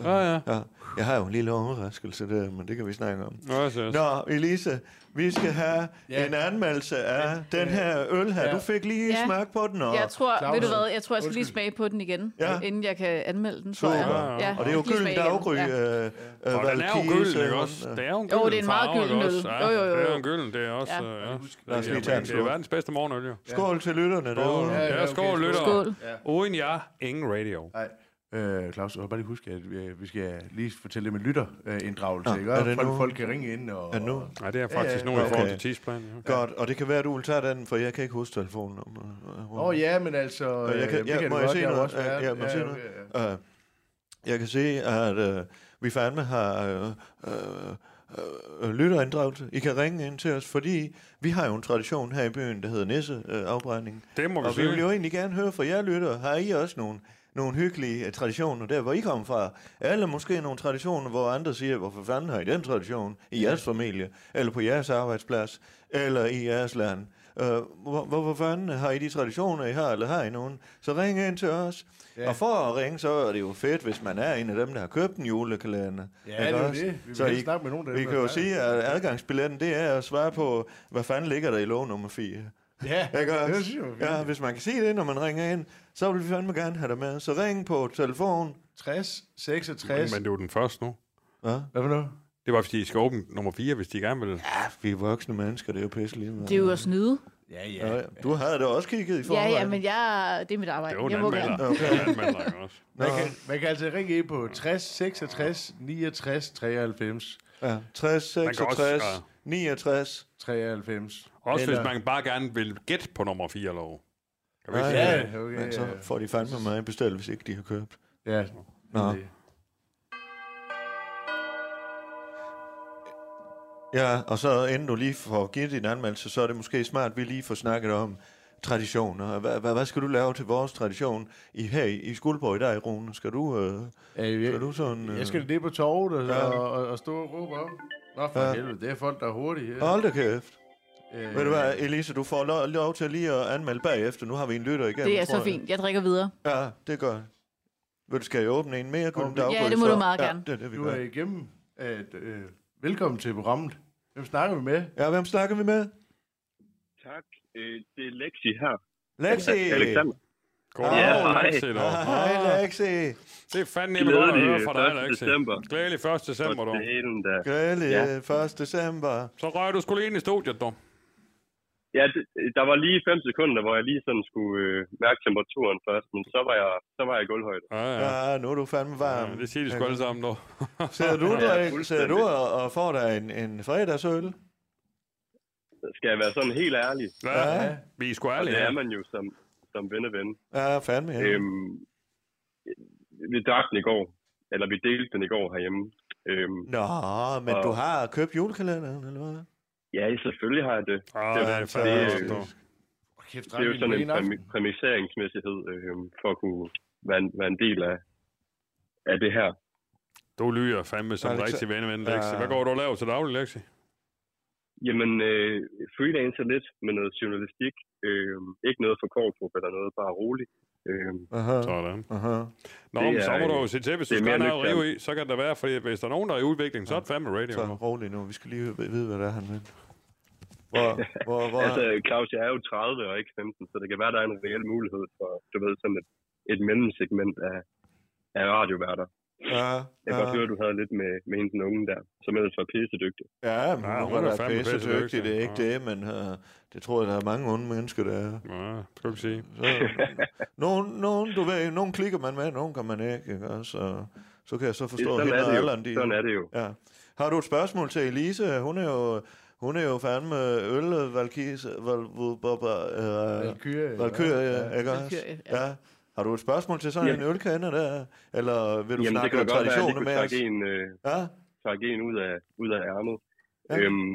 Ja, ja. Ja, jeg har jo en lille overraskelse der, men det kan vi snakke om. Nå, yes, yes. Nå, Elise, vi skal have Ja. en anmeldelse af den her øl her. Ja. Du fik lige Ja. smag på den, og, Jeg tror, Claus. ved du hvad, jeg tror, jeg skal lige smage på den igen, Ja. inden jeg kan anmelde den, tror jeg. Ja, og det er jo gylden daggry. Ja. Øh, øh, Og den er jo gylden, ikke også? Det er jo en Jo, gylden det er en meget gylden øl. Jo, jo, jo. Det er jo en gylden, det er også... Ja. øh, Ja. Lad os lige tage en Det er verdens bedste morgenøl, jo. Skål til lytterne derude. Ja, ja, Ja, skål. lytter. Skål. Uden jer, ingen radio. Nej. Øh, Claus, jeg vil bare lige huske, at vi, vi skal lige fortælle dem en lytterinddragelse, Nå, ikke? er Og det folk, nu? folk kan ringe ind og... Er det nu? Nej, det er faktisk Ja, nu ja, i forhold til tidsplan. Ja. Godt, og det kan være, at du vil tage den, for jeg kan ikke huske telefonnummeret. Åh oh, ja, men altså... Øh, jeg kan- øh, ja, kan må du jeg har noget? også Ja, ja, må jeg sige okay, noget? ja. Uh, jeg kan se, at uh, vi fandme har uh, uh, uh, lytterinddragelse. I kan ringe ind til os, fordi vi har jo en tradition her i byen, der hedder Nisse-afbrænding. Det må vi og vi vil jo egentlig gerne høre fra jer lytter. Har I også nogle, nogle hyggelige uh, traditioner der, hvor I kommer fra? Eller måske nogle traditioner, hvor andre siger, hvorfor fanden har I den tradition i jeres familie? Eller på jeres arbejdsplads? Eller i jeres land? Uh, hvor, hvor, hvor fanden har I de traditioner, I har, eller har I nogen? Så ring ind til os. Ja. Og for at ringe, så er det jo fedt, hvis man er en af dem, der har købt en julekalender. Ja, det er også? det. Vi Så I, snakke med nogen, der vi kan jo sige, at adgangsbilletten, det er at svare på, hvad fanden ligger der i lov nummer 4. Ja, Ikke det synes jeg. Ja, hvis man kan sige det, når man ringer ind, så vil vi fandme gerne have dig med. Så ring på telefon. 60, 66... Men det er jo den første nu. Ja, Hvad for noget? Det var, fordi de skal åbne nummer 4, hvis de gerne vil. vi er voksne mennesker, det er jo pisse lige. Det er jo at snyde. Ja, Ja, ja. Du havde da også kigget i Ja, forvejen. ja, men jeg, det er mit arbejde. Det er jo en Jeg må gerne. Det er ikke også? Man kan, man kan altså ringe ind på 60, 66, 69, 93. ja, 60, Man kan 66, også, ja. 69. 93. Også hvis man bare gerne vil gætte på nummer 4 lov. Vi Ja, ja. det? Ja, okay. Men så får de fandme mig bestilt, hvis ikke de har købt. Ja. Nå. Det- Ja, og så inden du lige får givet din anmeldelse, så er det måske smart, at vi lige får snakket om traditioner. Hvad, hvad, hvad skal du lave til vores tradition i, her i, i Skuldborg i dag, Rune? Skal du, øh, Ja, skal du sådan... Øh, Jeg skal ned på torvet og, Ja. og, og, og stå og råbe om. Nå, for Ja. ja. helvede, det er folk, der er hurtige. Hold da kæft. Øh, Ved du hvad, Elise, du får lov, lov til lige at anmelde bagefter. Nu har vi en lytter igennem, Det er tror så jeg. fint. Jeg drikker videre. Ja, det godt. Vil du, skal jeg åbne en mere? Kunne Okay. den Ja, det må du meget ja, gerne. det er det, vi Du gør. er igennem. At, øh, velkommen til programmet. Hvem snakker vi med? Ja, hvem snakker vi med? Tak. Øh, det er Lexi her. Lexi! Alexander. Goddag, Ja, ja, hej. Lexi, dog. Hej, Lexi. Det er fandme godt at Glædelig høre fra dig, 1. Lexi. december. Glædelig 1. december, For dog. delen da. Glædelig Ja. 1. december. Så røg du skulle ind i studiet, dog. Ja, det, der var lige 5 sekunder, hvor jeg lige sådan skulle øh, mærke temperaturen først, men så var jeg, så var jeg i gulvhøjde. Ja, ja. Ja, nu er du fandme varm. ja det siger de sgu alle sammen, dog. Sidder du, Ja, der, sidder du og, og får dig en, en fredagsøl? Skal jeg være sådan helt ærlig? Ja, Ja. vi er sgu Og ærlige det er man jo som, som ven-ven. Ja, fandme. Ja. Øhm, vi drak den i går, eller vi delte den i går herhjemme. Øhm, Nå, men Og- du har købt julekalenderen, eller hvad? Ja, selvfølgelig har jeg det. Ah, Det det er er fandme det- godt, dog. Kæft, Det er jo sådan en på aften? præmi- præmisseringsmæssighed øh, for at kunne være en, være en del af, af det her. Du lyder fandme som Alexa- rigtig venneven, Lexi. Ja. Hvad går du og laver til daglig, Lexi? Jamen, øh, freelancer lidt med noget journalistik. Øh, ikke noget for kortrup eller noget, bare roligt. Øh, Aha, Sådan. aha. Nå, Det men så er, må du jo se til, hvis du det skal have rive i, så kan det være, fordi hvis der er nogen, der er i udvikling, så er det fandme radio. Så nu. rolig nu, vi skal lige vide, hvad det er, han vil. Hvor, hvor, hvor, altså, Claus, jeg er jo 30 og ikke 15, så det kan være, der er en reel mulighed for, du ved, sådan et, et mellemsegment af, af radioværter. Ja, Jeg kan ja. godt høre, at du havde lidt med, med hende den unge der, som ellers var pissedygtig. Ja, men Ja, hun hun er fandme pisse pissedygtig. dygtig, det er ikke Ja. det, men uh, det tror jeg, der er mange onde mennesker, der er. Ja, skal du ikke sige. Så, nogen, nogen, du ved, nogen klikker man med, nogen kan man ikke, ikke? Så, så kan jeg så forstå, at hende er og det jo. Allan, de... Sådan er det jo. Ja. Har du et spørgsmål til Elise? Hun er jo, hun er jo fandme øl, valkis, val, val, val, Valkyrie. valkyrie, ikke også? Ja. Ja. Har du et spørgsmål til sådan en ølkender der? Eller vil du Jamen, det snakke om traditioner med os? en, øh, Ja, trække en ud af, ud af ærmet. Ja. Ja. Øhm,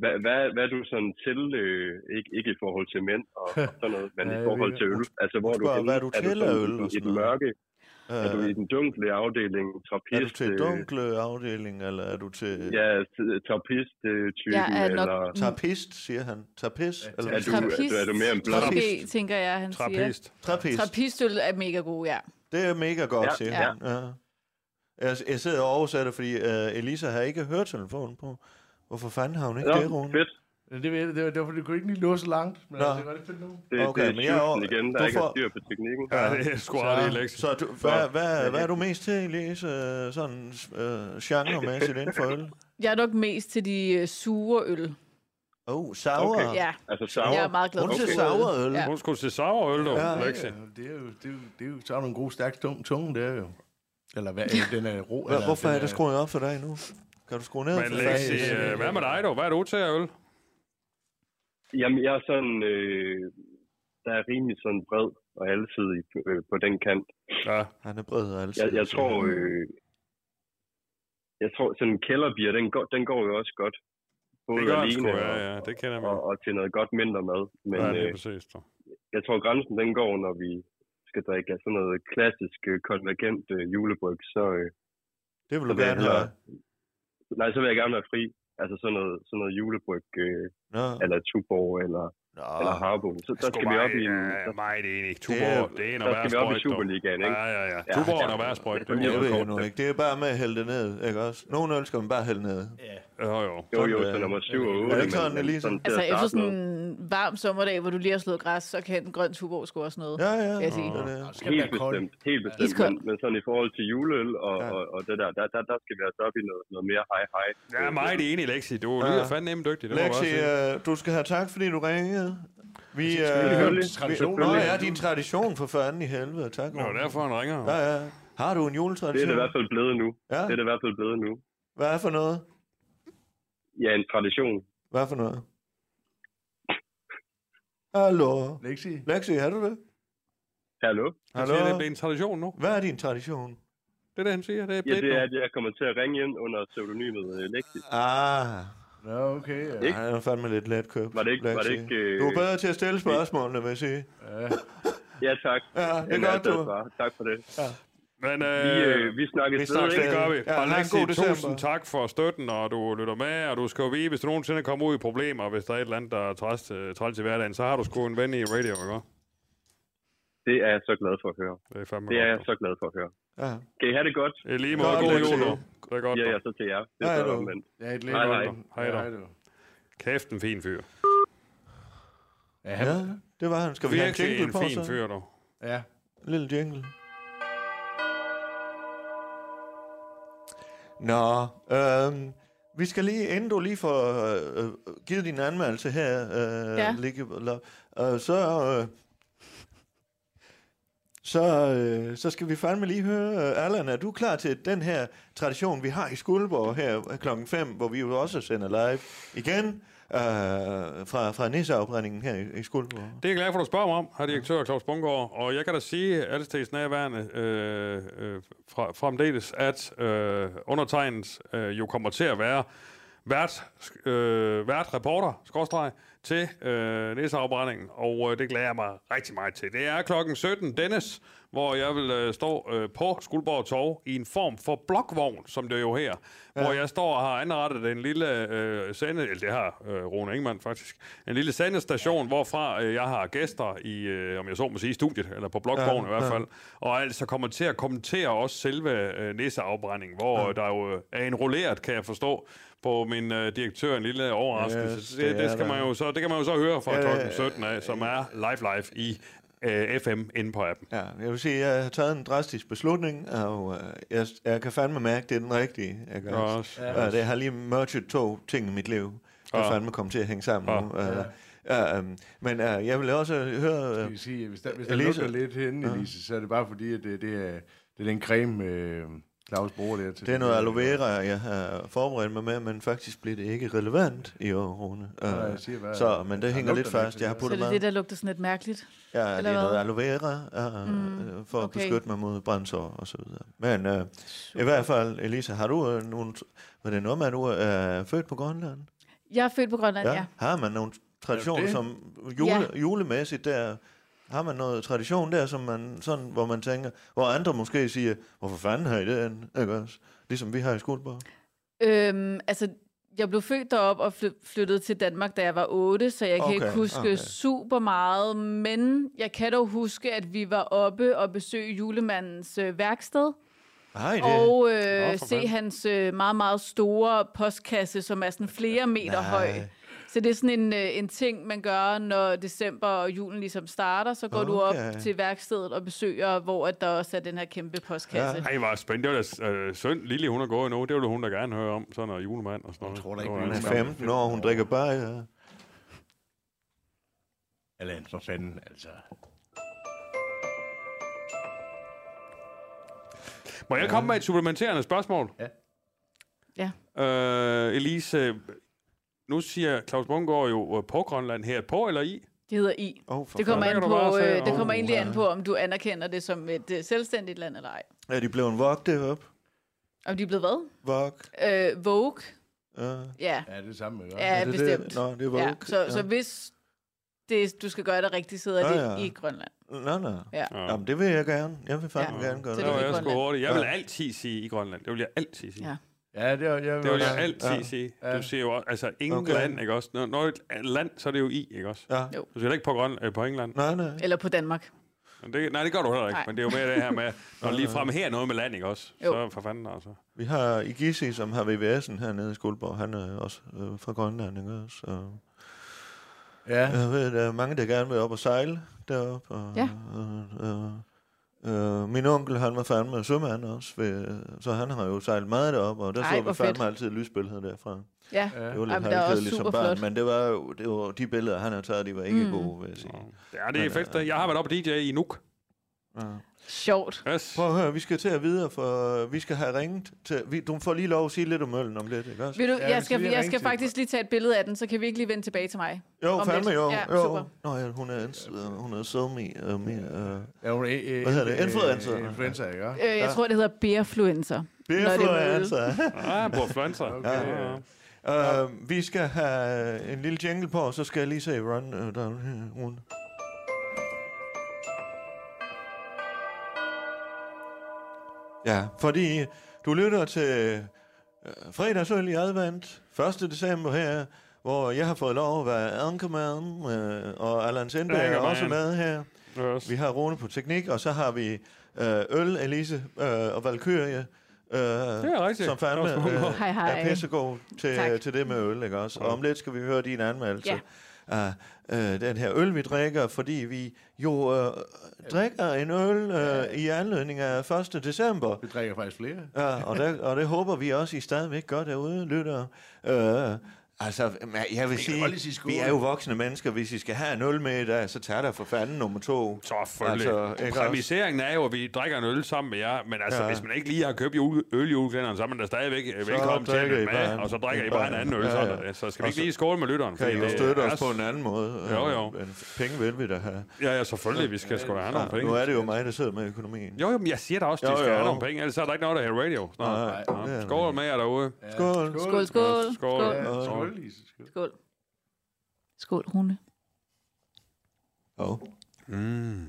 hvad, hvad, hvad er du sådan til, øh, ikke, ikke i forhold til mænd og, og sådan noget, men Ja, i forhold ved til øl? Altså, hvor er du spørger, henne? hvad er du til af sådan øl og i sådan den Er du øh, i den dunkle afdeling, trappist? er du til øh, dunkle afdeling, eller er du til Ja, trappist-typen, Jeg er nok- eller tapist, siger han? Tapist? Eller er du, er, du, er du mere en blot? Måske, tænker jeg, han siger. Trappist. Trapist. Trappistøl er mega god, ja. Det er mega godt, Ja, siger ja. han. Ja. Jeg, jeg sidder og oversætter, fordi uh, Elisa har ikke hørt telefonen på. Hvorfor fanden har hun ikke det, Nå, Rune? fedt. Det, det, var, det var fordi, du kunne ikke lige låse langt. Men Nå. det var det fedt nu. Det, Okay, det men er jeg er over- igen, der du ikke får- er styr på teknikken. Ja, det er sgu ret i lektie. Så du, hvad, hvad, hvad er du mest til, Elise, sådan uh, genremæssigt inden for øl? Jeg er nok mest til de øh, sure øl. Oh, sour. Okay. Ja, Altså, sour. jeg er meget glad Hun til sure sour øl. Ja. Hun skulle til sauer øl, du, Ja. lektie. Ja, det er jo, det er jo, det er jo så er der en god, stærk tung, tunge der jo. Eller hvad, øh, den er ro. Hvad, eller, hvorfor den er det skruet op for dig nu? Kan du skrue ned Men for dig? lektie, øh, hvad med dig, du? Hvad er du til af øl? Jamen, jeg er sådan, øh, der er rimelig sådan bred og alsidig øh, på den kant. Ja, Han er bred og altid. Jeg, jeg tror, øh, jeg tror, sådan en kælderbier, den går, den går jo også godt. Både det gør alene sgu, ja, og, ja, det kender man. og, og til noget godt mindre mad. Men Ja, det øh, er præcis, du. jeg tror, grænsen den går, når vi skal drikke sådan noget klassisk øh, konvergent øh, julebryg, så, øh, Det vil du gerne have. nej, så vil jeg gerne være fri. Altså sådan noget, sådan noget julebryg, øh, Nå. eller Tuborg, eller, Nå. eller Harbo. Så der skal vi op i en, Ja, der, meget enig. Tuborg, det er der noget skal vi op i Superligaen, ikke? Ja, ja, ja. Ja, Tuborg er ja. værre sprøjt. Det Det er Det det. Det er bare med at hælde det ned, ikke også? Nogle øl skal man bare hælde ned. Jo, jo. Jo, jo, Sådan, så øh, nummer 7 og 8. er det ikke sådan, Elisa? til Altså efter sådan en varm sommerdag, hvor du lige har slået græs, så kan en grøn tuborg sgu også noget. Ja, ja. Jeg sige. Det er det. Det skal Helt bestemt, helt bestemt. Iskold. Men, men sådan i forhold til juleøl og, Ja. ja. og, og det der, der, der, der skal vi altså op i noget, noget mere high high. Jeg er meget enig, Lexi. Du Ja. lyder fandme nemt dygtig. Det Lexi, øh, du skal have tak, fordi du ringede. Vi, øh, Selvfølgelig. Tradition. Nå ja, din tradition for fanden i helvede. Tak. Nå, derfor han ringer. Ja, ja. Har du en Det er juletradition? det i hvert fald blevet nu. Ja. Det er det i hvert fald blevet nu. Hvad er for noget? Ja, en tradition. Hvad for noget? Hallo. Lexi. Lexi, er du det? Hallo? Han siger, det Hallo. bliver en tradition nu. Hvad er din tradition? Det er det, han siger. Det er Ja, det er, at jeg kommer til at ringe ind under pseudonymet øh, Lexi. Ah, Nå, okay. Ja. Ikke? han er fandme lidt let købt. Var det ikke- var det Lexi. ikke, øh, Du er bedre til at stille spørgsmålene, vil jeg sige. Ja. Ja, tak. Ja, det er godt, du. bare. Tak for det. Men Vi, øh, øh, vi snakkes vi snakkes ikke? det gør vi. Ja, Ja, en Alexi, god december. tusind tak for støtten, og du lytter med, og du skal jo vide, hvis du nogensinde kommer ud i problemer, hvis der er et eller andet, der er træls, øh, træls i hverdagen, så har du sgu en ven i radio, ikke? Det er jeg så glad for at høre. Det er fandme Det er jeg så glad for at høre. Ja. Kan I have det godt? I lige måde, god Lexi. jul, du. Det er godt, Ja, jeg så til jer. Det Hej, er så du. Ja, et Hej, hej. Hej Ja, hej, du. Kæft, en fin fyr. Ja, ja, det var han. Skal vi have en Virkelig jingle en på, fin så? fyr, du. ja. En lille jingle. Nå, øhm, vi skal lige, inden du lige får øh, øh, givet din anmeldelse her, øh, Ja. ligge, øh, så, øh, så, øh, så skal vi fandme lige høre, Allan, er du klar til den her tradition, vi har i Skuldborg her klokken 5, hvor vi jo også sender live igen øh, fra, fra Nisseafbrændingen her i, i Skuldborg? Det er jeg glad for, at du spørger mig om, har direktør Claus Bungård. Og jeg kan da sige, alle steds nærværende øh, øh, fra, fremdeles, at øh, undertegnet øh, jo kommer til at være vært, øh, vært reporter, skorstreg, til øh, næseafbrændingen, og øh, det glæder jeg mig rigtig meget til. Det er klokken 17, Dennis, hvor jeg vil øh, stå øh, på Skuldborg Torv i en form for blokvogn, som det er jo her, ja. hvor jeg står og har anrettet en lille øh, sende, eller det har øh, Rune Ingemann faktisk, en lille sendestation, hvorfra øh, jeg har gæster i, øh, om jeg så må sige, studiet, eller på blokvognen Ja, i hvert ja. fald, og altså kommer til at kommentere også selve øh, næseafbrændingen, hvor ja. der jo er en rulleret, kan jeg forstå, på min øh, direktør en lille overraskelse. Yes, det, det det, skal man jo så, det kan man jo så høre fra Ja, klokken 17 af, som er live live i øh, FM inde på appen. Ja, jeg vil sige, at jeg har taget en drastisk beslutning, og øh, jeg, jeg kan fandme mærke, at det er den rigtige. Jeg gør. Også. Ja, det har lige merged to ting i mit liv, der Ja. fandme kommer til at hænge sammen Ja. nu. Uh, ja, um, men uh, jeg vil også høre... Skal Uh, vi sige, hvis der, hvis der Elise. lugter lidt henne, Ja. Elise, så er det bare fordi, at det, det, er, det er den creme, øh, Claus bruger der til. det er noget aloe vera, jeg har forberedt mig med, men faktisk bliver det ikke relevant i år, Rune. Uh, Nå, jeg siger bare, så, men det der hænger lidt fast. Jeg har det. Så puttet det er det, der lugter sådan lidt mærkeligt. Ja, det er noget hvad? aloe vera, uh, Mm, for at okay. beskytte mig mod brændsår og så videre. Men uh, i hvert fald, Elisa, har du uh, nogle... Var det noget med, at du er født på Grønland? Jeg er født på Grønland, ja. ja. Har man nogle traditioner, det? som jule, julemæssigt der... Har man noget tradition der, som man, sådan, hvor man tænker, hvor andre måske siger, hvorfor fanden har I det end? Ikke også? Ligesom vi har i Skuldborg. Øhm, altså, jeg blev født derop og fly- flyttede til Danmark, da jeg var 8, så jeg kan Okay, ikke huske okay. super meget, men jeg kan dog huske, at vi var oppe og besøge julemandens øh, værksted, I det? og øh, Nå, se hans øh, meget, meget store postkasse, som er sådan flere meter Nej. høj. Så det er sådan en, øh, en ting, man gør, når december og julen ligesom starter. Så går du op Okay. til værkstedet og besøger, hvor at der også er den her kæmpe postkasse. Ja. Ej, hvor spændende. Det var da øh, synd. Lille, hun er gået nu. Det ville hun da gerne høre om. Sådan noget julemand og sådan noget. Jeg tror da ikke, Det var Hun er da- skal- 15 år, hun drikker bare... Ja. Allan, for fanden, altså. Må jeg komme med et supplementerende spørgsmål? Ja. Øh, Elise, nu siger Claus Bungård jo øh, på Grønland her. På eller i? Det hedder I. Oh, Det kommer, an på, øh, det kommer egentlig ja. an på, om du anerkender det som et øh, selvstændigt land eller ej. Er de blevet vok deroppe? Om de er blevet hvad? Vok? Øh, Vogue? Ja. Ja, Ja, det er det samme, ikke? ja Er det bestemt. Det? Nå, det er Vogue. Ja, så, så hvis det, du skal gøre det rigtigt, så hedder Ja, det ja. i Grønland. Nå, nå. Ja. Ja. Jamen, det vil jeg gerne. Jeg vil fandme Ja. gerne gøre Så det. Det var i jeg Grønland. hurtigt. Jeg vil Ja. altid sige i Grønland. Det vil jeg altid sige. Ja. Ja, det er, jeg, Det vil jeg altid Ja. sige. Ja. Du siger jo også, altså England, Okay. ikke også? Når, når et land, så er det jo i, ikke også? Ja. Jo. Du siger ikke på, Grønland, øh, på England. Nej, nej. Eller på Danmark. Men Det, nej, det gør du heller ikke. Nej. Men det er jo mere det her med, når lige frem her noget med land, ikke også? Jo. Så for fanden altså. Vi har Igisi, som har VVS'en hernede i Skuldborg. Han er også øh, fra Grønland, ikke også? Så, Ja, jeg ved, der er mange, der gerne vil op og sejle deroppe. Og, Ja. Øh, øh, øh, min onkel, han var fandme sømand også, ved, så han har jo sejlet meget deroppe, og der Ej, så vi fandme fedt. altid lysbilleder derfra. Ja, ja. Det var lidt Ej, men det er også halvkedeligt som barn, flot. men det var jo det var, de billeder, han har taget, de var ikke Mm. gode, vil jeg sige. Ja, det er fedt. øh, Jeg har været oppe DJ i Nuuk. Ja. Sjovt. Yes. Prøv at høre, vi skal til at videre, for vi skal have ringet til... Vi, du får lige lov at sige lidt om møllen om lidt, ikke også? Vil du, Ja, jeg skal jeg skal til- faktisk lige tage et billede af den, så kan vi ikke lige vende tilbage til mig. Jo, fandme jo. Ja, jo. super. Nå ja, hun er, øh, hun er so me. Uh, me uh. Ja, hun er, øh, Hvad hedder det? Influencer? Øh, influencer, ikke? Øh, jeg tror, det hedder beerfluencer. Beerfluencer. Ja, på flanser. Okay. Uh, vi skal have en lille jingle på, og så skal jeg lige se Run uh, down her. Rune. Ja, fordi du lytter til uh, fredagsøl i advent, 1. december her, hvor jeg har fået lov at være ankermand, uh, og Allan Sindberg er også med her. Yes. Vi har Rune på teknik, og så har vi øh, Øl, Elise øh, og Valkyrie, øh, Det er rigtigt. som fandme øh, Hej, hej. er pissegod til, Tak. til det med øl, ikke også? Og om lidt skal vi høre din anmeldelse Ja. Af øh, den her øl, vi drikker, fordi vi jo øh, drikker en øl øh, i anledning af 1. december. Vi drikker faktisk flere. Ja, og, det, og det håber vi også, I stadigvæk gør derude, lytter. Øh, altså, jeg vil sige, lige sige vi er jo voksne mennesker. Hvis I skal have en øl med i dag, så tager der for fanden nummer to. Selvfølgelig. Altså, ikke Præmiseringen er jo, at vi drikker en øl sammen med jer, men altså, Ja. hvis man ikke lige har købt jule, øl i julekalenderen, så er man da stadigvæk så velkommen til at bare med, en- og så drikker I bare en bare- anden øl. ja, Ja, ja. Så skal vi ikke så lige skåle med lytteren? Kan I jo det støtte os på en anden måde. Jo, jo. Øh, Men penge vil vi da have. Ja, ja, selvfølgelig. Vi skal sgu da have nogle penge. nu er det jo mig, der sidder med økonomien. Jo, jo, men jeg siger da også, at de skal have nogle penge, ellers er der ikke noget, der hedder radio. Skål med jer derude. Skål. Skål, skål. Skål. Og- skål, Lise. Skål. Skål. Skål, Rune. Oh. Mm.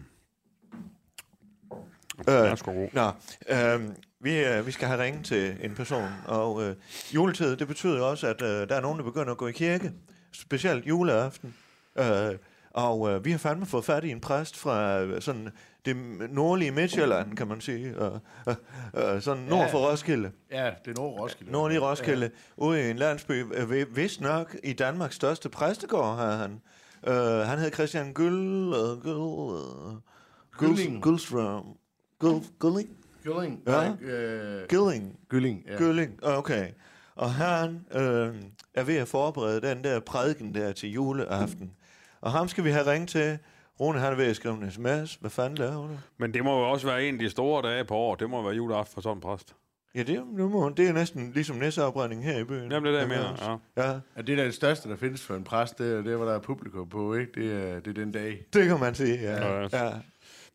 Øh. Nå, øh, vi, øh, vi skal have ringet til en person, og øh, juletid, det betyder jo også, at øh, der er nogen, der begynder at gå i kirke, specielt juleaften. Øh, og øh, vi har fandme fået fat i en præst fra øh, sådan det nordlige Midtjylland, kan man sige, øh, øh, øh, sådan nord Ja. for Roskilde. Ja, det er Nord Roskilde. Nordlig Roskilde, ude i en landsby, øh, vi- vist nok i Danmarks største præstegård har han Uh, han hed Christian Gyll... Uh, Gylling. Gyllstrøm. Gyll, Gylling? Gylling. Ja. Øh, Gylling. Gylling, ja. Gylling, okay. Og han øh, er ved at forberede den der prædiken der til juleaften. Og ham skal vi have ringet til. Rune, han er ved at skrive en sms. Hvad fanden laver du? Men det må jo også være en af de store dage på år. Det må være juleaften for sådan en præst. Ja, det, nu må, det er næsten ligesom næsseafbrænding her i byen. Jamen, det er det, jeg mener. Ja. Ja, Ja, det er det største, der findes for en præst, det er det, hvor der er publikum på, ikke? Det er, det er den dag. det kan man sige, ja. Ja. ja.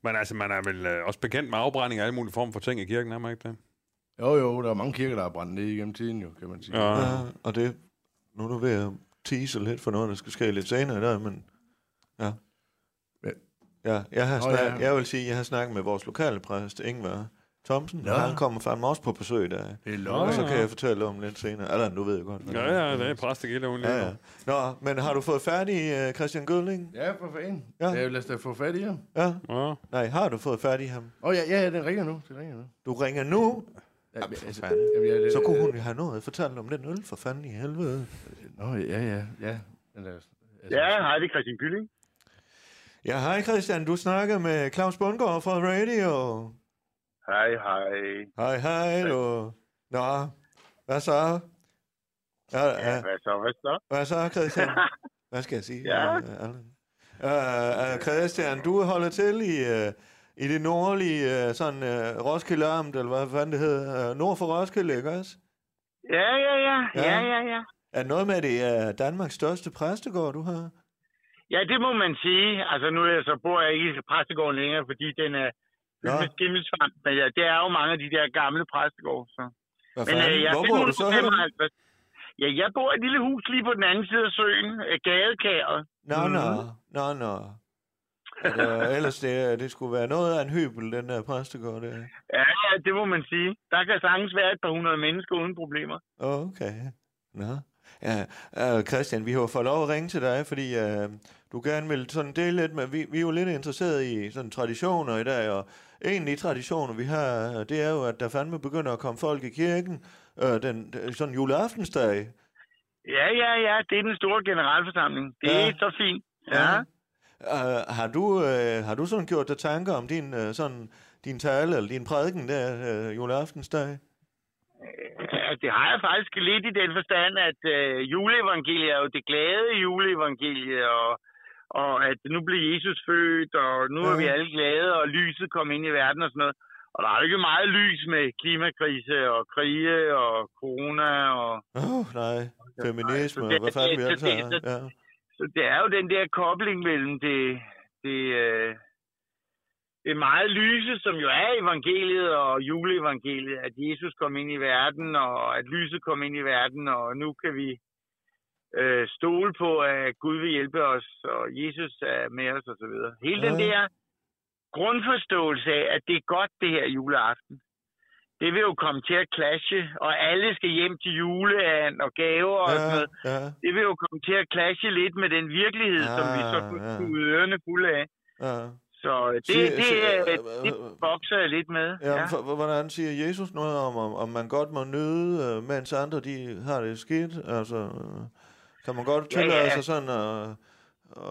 Men altså, man er vel øh, også bekendt med afbrænding af alle mulige former for ting i kirken, er man ikke det? Jo, jo, der er mange kirker, der er brændt ned igennem tiden, jo, kan man sige. Ja. ja. Og det, nu er du ved at tease lidt for noget, der skal ske lidt senere der, men. Ja. Ja, jeg, har Nå, snak, ja. jeg vil sige, jeg har snakket med vores lokale præst, Ingvar Thomsen, Nå. og han kommer fandme også på besøg der. Det er Og så kan jeg fortælle om lidt senere. Eller, du ved jo godt. hvad Ja, det er. ja, det er præstegilde uden Ja, ja. Nå, men har du fået færdig uh, Christian Gødling? Ja, for fanden. Ja. Ja. lad os da få fat i ham. Ja. ja. Nej, har du fået færdig ham? Åh, oh, ja, ja, ja, den ringer nu. Den ringer nu. Du ringer nu? Ja, men, altså, jamen, ja, det, Så kunne hun jo have noget at fortælle om den øl, for fanden i helvede. Nå, ja, ja, ja. Men, altså, Ja, hej, det er Christian Kylling. Ja, hej Christian, du snakker med Claus Bundgaard fra Radio. Hej, hej. Hej, hej, du. Nå, hvad så? Ja, Ja, ja. hvad så, hvad så? Hvad så, Christian? Hvad skal jeg sige? Ja. Uh, uh, Christian, du holder til i, uh, i det nordlige, uh, sådan uh, Roskilde Amt, eller hvad fanden det hedder, uh, nord for Roskilde, ikke også? Ja, ja, ja. Ja. Ja, ja, ja. Er det noget med, at det er Danmarks største præstegård, du har? Ja, det må man sige. Altså, nu er jeg, så bor jeg ikke i præstegården længere, fordi den er fyldt med skimmelsvamp. Men ja, det er jo mange af de der gamle præstegårde, så. Hvad Men øh, jeg Hvor bor du så? 55. Ja, jeg bor i et lille hus lige på den anden side af søen, øh, gadekæret. Nå, nå, Mhm. nå, nå. Er der, ellers det, det skulle være noget af en hybel, den der præstegård der. Ja, ja, det må man sige. Der kan sagtens være et par hundrede mennesker uden problemer. Okay. Nå. Ja, uh, Christian, vi har fået lov at ringe til dig, fordi uh, du gerne vil sådan dele lidt med, vi, vi er jo lidt interesseret i sådan traditioner i dag, og en af de traditioner, vi har, øh, det er jo, at der fandme begynder at komme folk i kirken, uh, den, sådan juleaftensdag. Ja, ja, ja, det er den store generalforsamling. Det Ja. er så fint. Ja. Uh, har, du, uh, har du sådan gjort dig tanker om din, uh, sådan, din tale, eller din prædiken der, uh, juleaftensdag? Ja, det har jeg faktisk lidt i den forstand, at øh, juleevangeliet er jo det glade juleevangelie, og, og at nu blev Jesus født, og nu er vi alle glade, og lyset kom ind i verden og sådan noget. Og der er jo ikke meget lys med klimakrise og krige og corona, og Åh, oh, nej. Feminisme, så og det- hvad fanden vi så det- har. så- Ja. så det er jo den der kobling mellem det, det, øh, det meget lyse, som jo er evangeliet og juleevangeliet, at Jesus kom ind i verden, og at lyset kom ind i verden, og nu kan vi øh, stole på, at Gud vil hjælpe os, og Jesus er med os osv. Hele den der grundforståelse af, at det er godt det her juleaften, det vil jo komme til at clashe, og alle skal hjem til juleand og gaver og sådan noget ja, det vil jo komme til at clashe lidt med den virkelighed, ja, som vi så kunne ja. ørerne fulde af. ja. Så øh, det, Siger- det, det, øh, det øh, bokser jeg lidt med. Ja, Ja. for, hvordan siger Jesus noget om, om, om man godt må nyde, øh, mens andre de har det skidt? Altså, øh, kan man godt Ja, tillade ja. sig sådan at...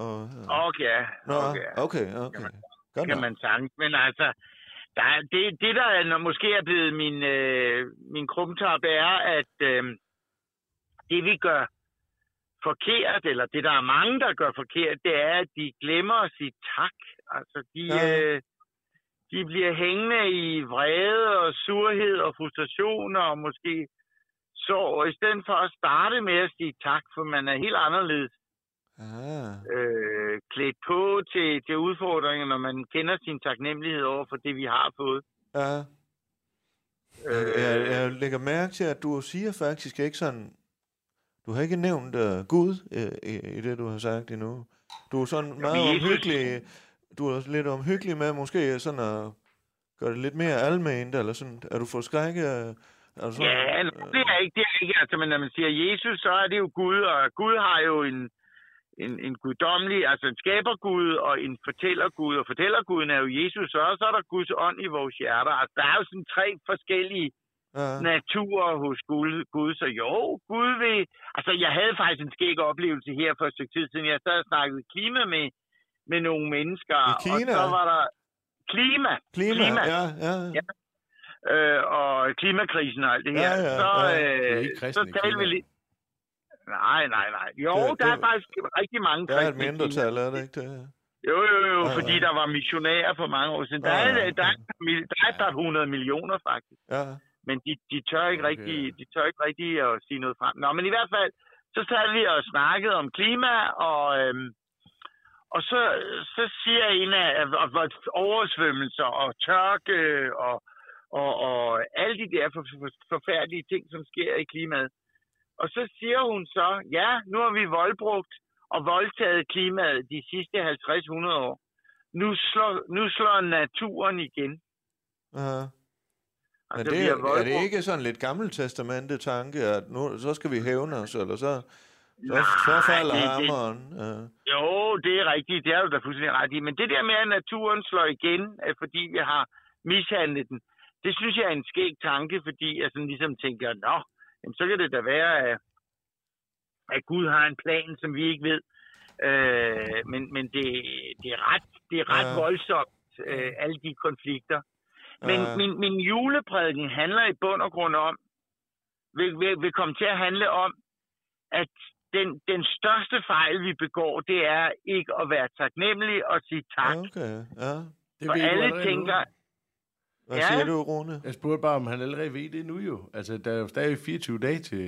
Og, Okay, ja. Nå, okay. okay, okay. Godt kan man sagtens. Men altså, der er, det, det der er, når måske er blevet min, øh, min krumtap, er, at øh, det vi gør forkert, eller det der er mange, der gør forkert, det er, at de glemmer at sige tak. Altså, de, Ja. øh, de bliver hængende i vrede og surhed og frustrationer og måske sorg, i stedet for at starte med at sige tak, for man er helt anderledes Ah, øh, klædt på til, til udfordringer, når man kender sin taknemmelighed over for det, vi har fået. ja. Jeg, jeg, jeg lægger mærke til, at du siger faktisk ikke sådan... Du har ikke nævnt uh, Gud uh, i, i det, du har sagt endnu. Du er sådan meget omhyggelig... Du er lidt omhyggelig med måske sådan at gøre det lidt mere alment, eller sådan... Er du for skræk? Er du sådan, Ja, nu, det er ikke, det er ikke, altså, men når man siger Jesus, så er det jo Gud, og Gud har jo en, en, en guddommelig, altså en skabergud og en fortællergud, og fortællerguden er jo Jesus, og så er der Guds ånd i vores hjerter. Altså, der er jo sådan tre forskellige Ja. natur hos Gud, Gud. Så jo, Gud vil... Altså, jeg havde faktisk en skæg oplevelse her for et stykke tid siden. Jeg sad og snakkede klima med, med nogle mennesker. I Kina? Og så var der klima. Klima, Klima. ja, ja. Ja. Øh, og klimakrisen og alt det her. Ja, ja, så, ja. øh, så kristne i talte vi lidt... Nej, nej, nej. Jo, Det- der det- er faktisk rigtig mange Der er et kristne mindretal, er det ikke det? Jo, jo, jo, Ja, ja. fordi der var missionærer for mange år siden. Der, Ja, er, ja, der, ja. er, der er et par hundrede millioner, faktisk. Ja. Men de, de, tør ikke Okay. rigtig, de tør ikke rigtig at sige noget frem. Nå, men i hvert fald, så sad vi og snakkede om klima, og, øhm, og så, så siger en af af- af oversvømmelser og tørke og, og, og alle de der for, for, forfærdelige ting, som sker i klimaet. Og så siger hun så, ja, nu har vi voldbrugt og voldtaget klimaet de sidste 50-100 år. Nu slår, nu slår naturen igen. Men Altså, det, vi har er det ikke sådan lidt gammeltestamente tanke, at nu så skal vi hævne os, eller så, så, så falder det- hammeren? Ja. Jo, det er rigtigt. Det er du da fuldstændig ret i. Men det der med, at naturen slår igen, fordi vi har mishandlet den, det synes jeg er en skæg tanke, fordi jeg sådan ligesom tænker, nå, jamen, så kan det da være, at, at Gud har en plan, som vi ikke ved. Øh, men men det, det er ret, det er ret ja. voldsomt, øh, alle de konflikter. Men Ja. min, min juleprædiken handler i bund og grund om, vil, vil, vil komme til at handle om, at den, den største fejl, vi begår, det er ikke at være taknemmelig og sige tak. Okay, ja. Det For alle allerede nu. tænker, Hvad Ja. siger du, Rune? Jeg spurgte bare, om han allerede ved det nu jo. Altså, der er jo stadig 24 dage til,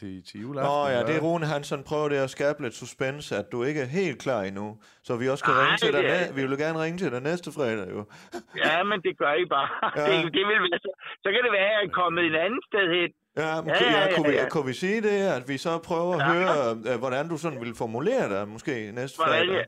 til, til juleaften. Nå ja, det er? Rune Hansson prøver det at skabe lidt suspense, at du ikke er helt klar endnu. Så vi også kan Nej, ringe til dig. er- Vi vil gerne ringe til dig næste fredag jo. ja, men det gør I bare. Ja. Ja. Det, det vil være så, så kan det være, at jeg er kommet et andet sted hen. Ja, men, Ja, ja, ja, ja, ja, kunne, vi, ja. kunne vi sige det, at vi så prøver at Ja. høre, øh, hvordan du sådan vil formulere dig måske næste Hvordan fredag?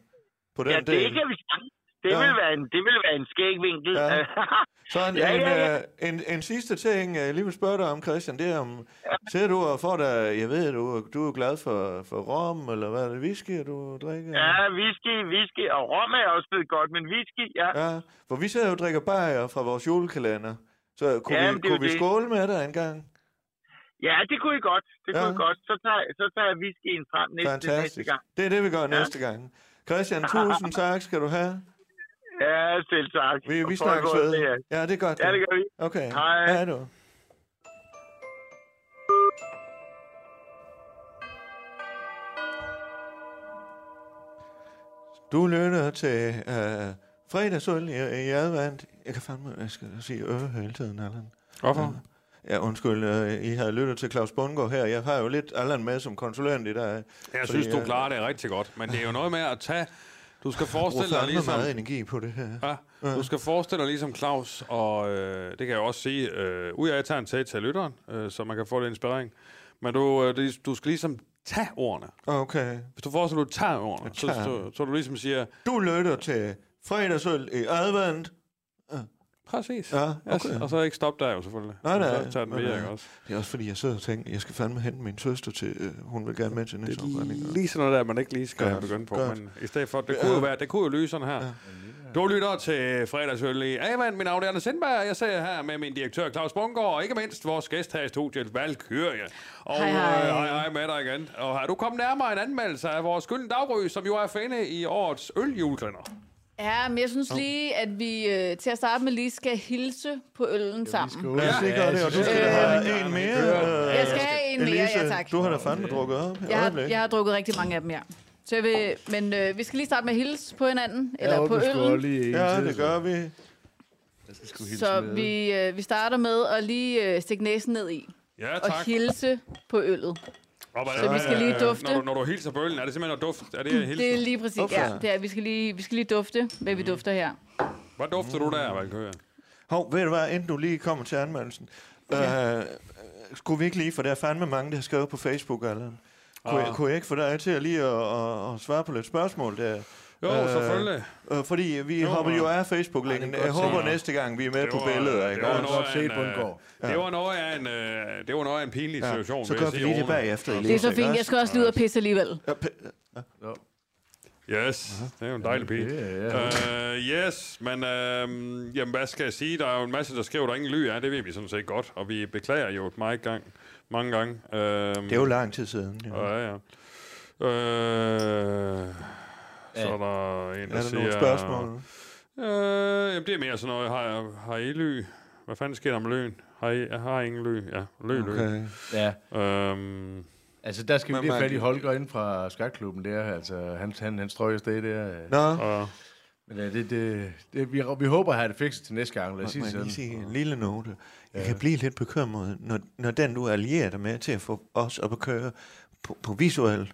På den Ja, del. det kan vi sagtens. Det, Ja. vil være en, det vil være en skæg vinkel. Ja. Så en, Ja, en, ja, ja. øh, en, en sidste ting, jeg lige vil spørge dig om, Christian, det er om, ser du og får dig, jeg ved, du, du er glad for, for rom, eller hvad er det, whisky, du drikker? ja, whisky, whisky. Og rom er også blevet godt, men whisky, ja. ja. For vi sidder jo og drikker bajer fra vores julekalender. Så kunne, Ja, vi, kunne vi det. skåle med dig en gang? Ja, det kunne I godt. Det Ja. kunne I godt. Så tager, så tager jeg whiskyen frem næste, næste Fantastisk. gang. Det er det, vi gør Ja. næste gang. Christian, tusind tak skal du have. Ja, selv tak. Vi, vi snakkes ved. ja. Det er godt. Ja, det gør vi. Okay. Hej. Hej du. Du lytter til uh, fredagsøl i, i advent. Jeg kan fandme, jeg skal sige øve hele tiden, Allan. Hvorfor? Ja, undskyld, uh, I har lyttet til Claus Bundgaard her. Jeg har jo lidt Allan med som konsulent i dag. Jeg Fordi, synes, du øh, klarer det rigtig godt, men det er jo noget med at tage... Du skal forestille dig ligesom... meget energi på det her. Ja, du skal forestille dig ligesom Claus, og øh, det kan jeg også sige, øh, ud af at tage en tag til lytteren, øh, så man kan få lidt inspirering. Men du, øh, du skal ligesom tage ordene. Okay. Hvis du forestiller dig, du tager ordene, så, tager så, så du ligesom siger, Du lytter til fredagsøl i advent. Præcis. Ja, okay. og så ikke stoppe der jo selvfølgelig. Nej, nej. Så tager den øh, ikke også? Det er også fordi, jeg sidder og tænker, jeg skal fandme hente min søster til, øh, hun vil gerne med til næste oprænding. Lige sådan noget der, man ikke lige skal Godt, begynde på. godt. Men i stedet for, det kunne jo være, det kunne jo lyse sådan her. Ja. Du lytter til fredagsøl i Avan. Mit navn er Anders Sindberg. Jeg sidder her med min direktør Claus Bungård, og ikke mindst vores gæst her i studiet, Valkyrie. Og Hej, hej. øh, hej, hej med dig igen. Og har du kommet nærmere en anmeldelse af vores Gylden Daggry, som jo er finde i årets øljulekalender? Ja, men jeg synes lige, at vi øh, til at starte med lige skal hilse på øllen sammen. Lad os lige gøre det, og du skal Øh, have en mere. øh, Jeg skal have en mere, Elise, ja tak. du har da fandme drukket op. Jeg har, jeg har drukket rigtig mange af dem, ja. Så jeg vil, men øh, vi skal lige starte med at hilse på hinanden, eller på øllen. lige Ja, det gør vi. Jeg skal sgu hilse Så med. vi, øh, vi starter med at lige øh, stikke næsen ned i Ja, og tak. hilse på øllet. Hvad- Så vi skal lige øh, dufte. Når du, når du hilser på øllen, er det simpelthen at dufte? Er det at hilse? Det er lige præcis, ja. Det er, vi, skal lige, vi skal lige dufte, hvad vi dufter her. Hvad dufter du der, Valkyrie? Hov, ved du hvad, inden du lige kommer til anmeldelsen. Øh, skulle vi ikke lige, for der er fandme mange, der har skrevet på Facebook, Allan. Kunne, Ah. jeg, kunne jeg ikke få dig til at lige at, at, at svare på lidt spørgsmål der? Jo, Øh, selvfølgelig. Øh, fordi vi Jo, hopper jo af Facebook-linken. Det Jeg håber set. næste gang, vi er med Det på var- billedet. det Ikke? var også? noget af en, øh. Det var noget af en, øh, det var noget af en pinlig Ja, situation, så gør vi lige det bagefter, Det er så fint. Jeg skal også lige ud og pisse alligevel. Ja, Nå. Yes, det er jo en dejlig pige. Det er- Uh, yes, men uh, jamen, hvad skal jeg sige? Der er jo en masse, der skriver, der ingen ly er. Det ved vi sådan set godt. Og vi beklager jo meget gang, mange gange. Uh, Det er jo lang tid siden. Ja. Ja, ja. Så er der en, der, Er der siger... nogle spørgsmål? Øh, jamen, det er mere sådan noget. Har, har I ly? Hvad fanden sker der med løn? Har I, jeg har ingen ly? Ja, lø, lø. Okay. Ja, Øhm, altså der skal vi lige man- fat i Holger ind fra skakklubben der. Altså, han, han, han strøg afsted der. Nå, og, Men øh, det, det, det, vi, vi håber at have det fikset til næste gang. Lad os sige jeg lige sige en lille note. Jeg kan blive lidt bekymret, når, når den, du allierer dig med til at få os op at køre på, på visuel.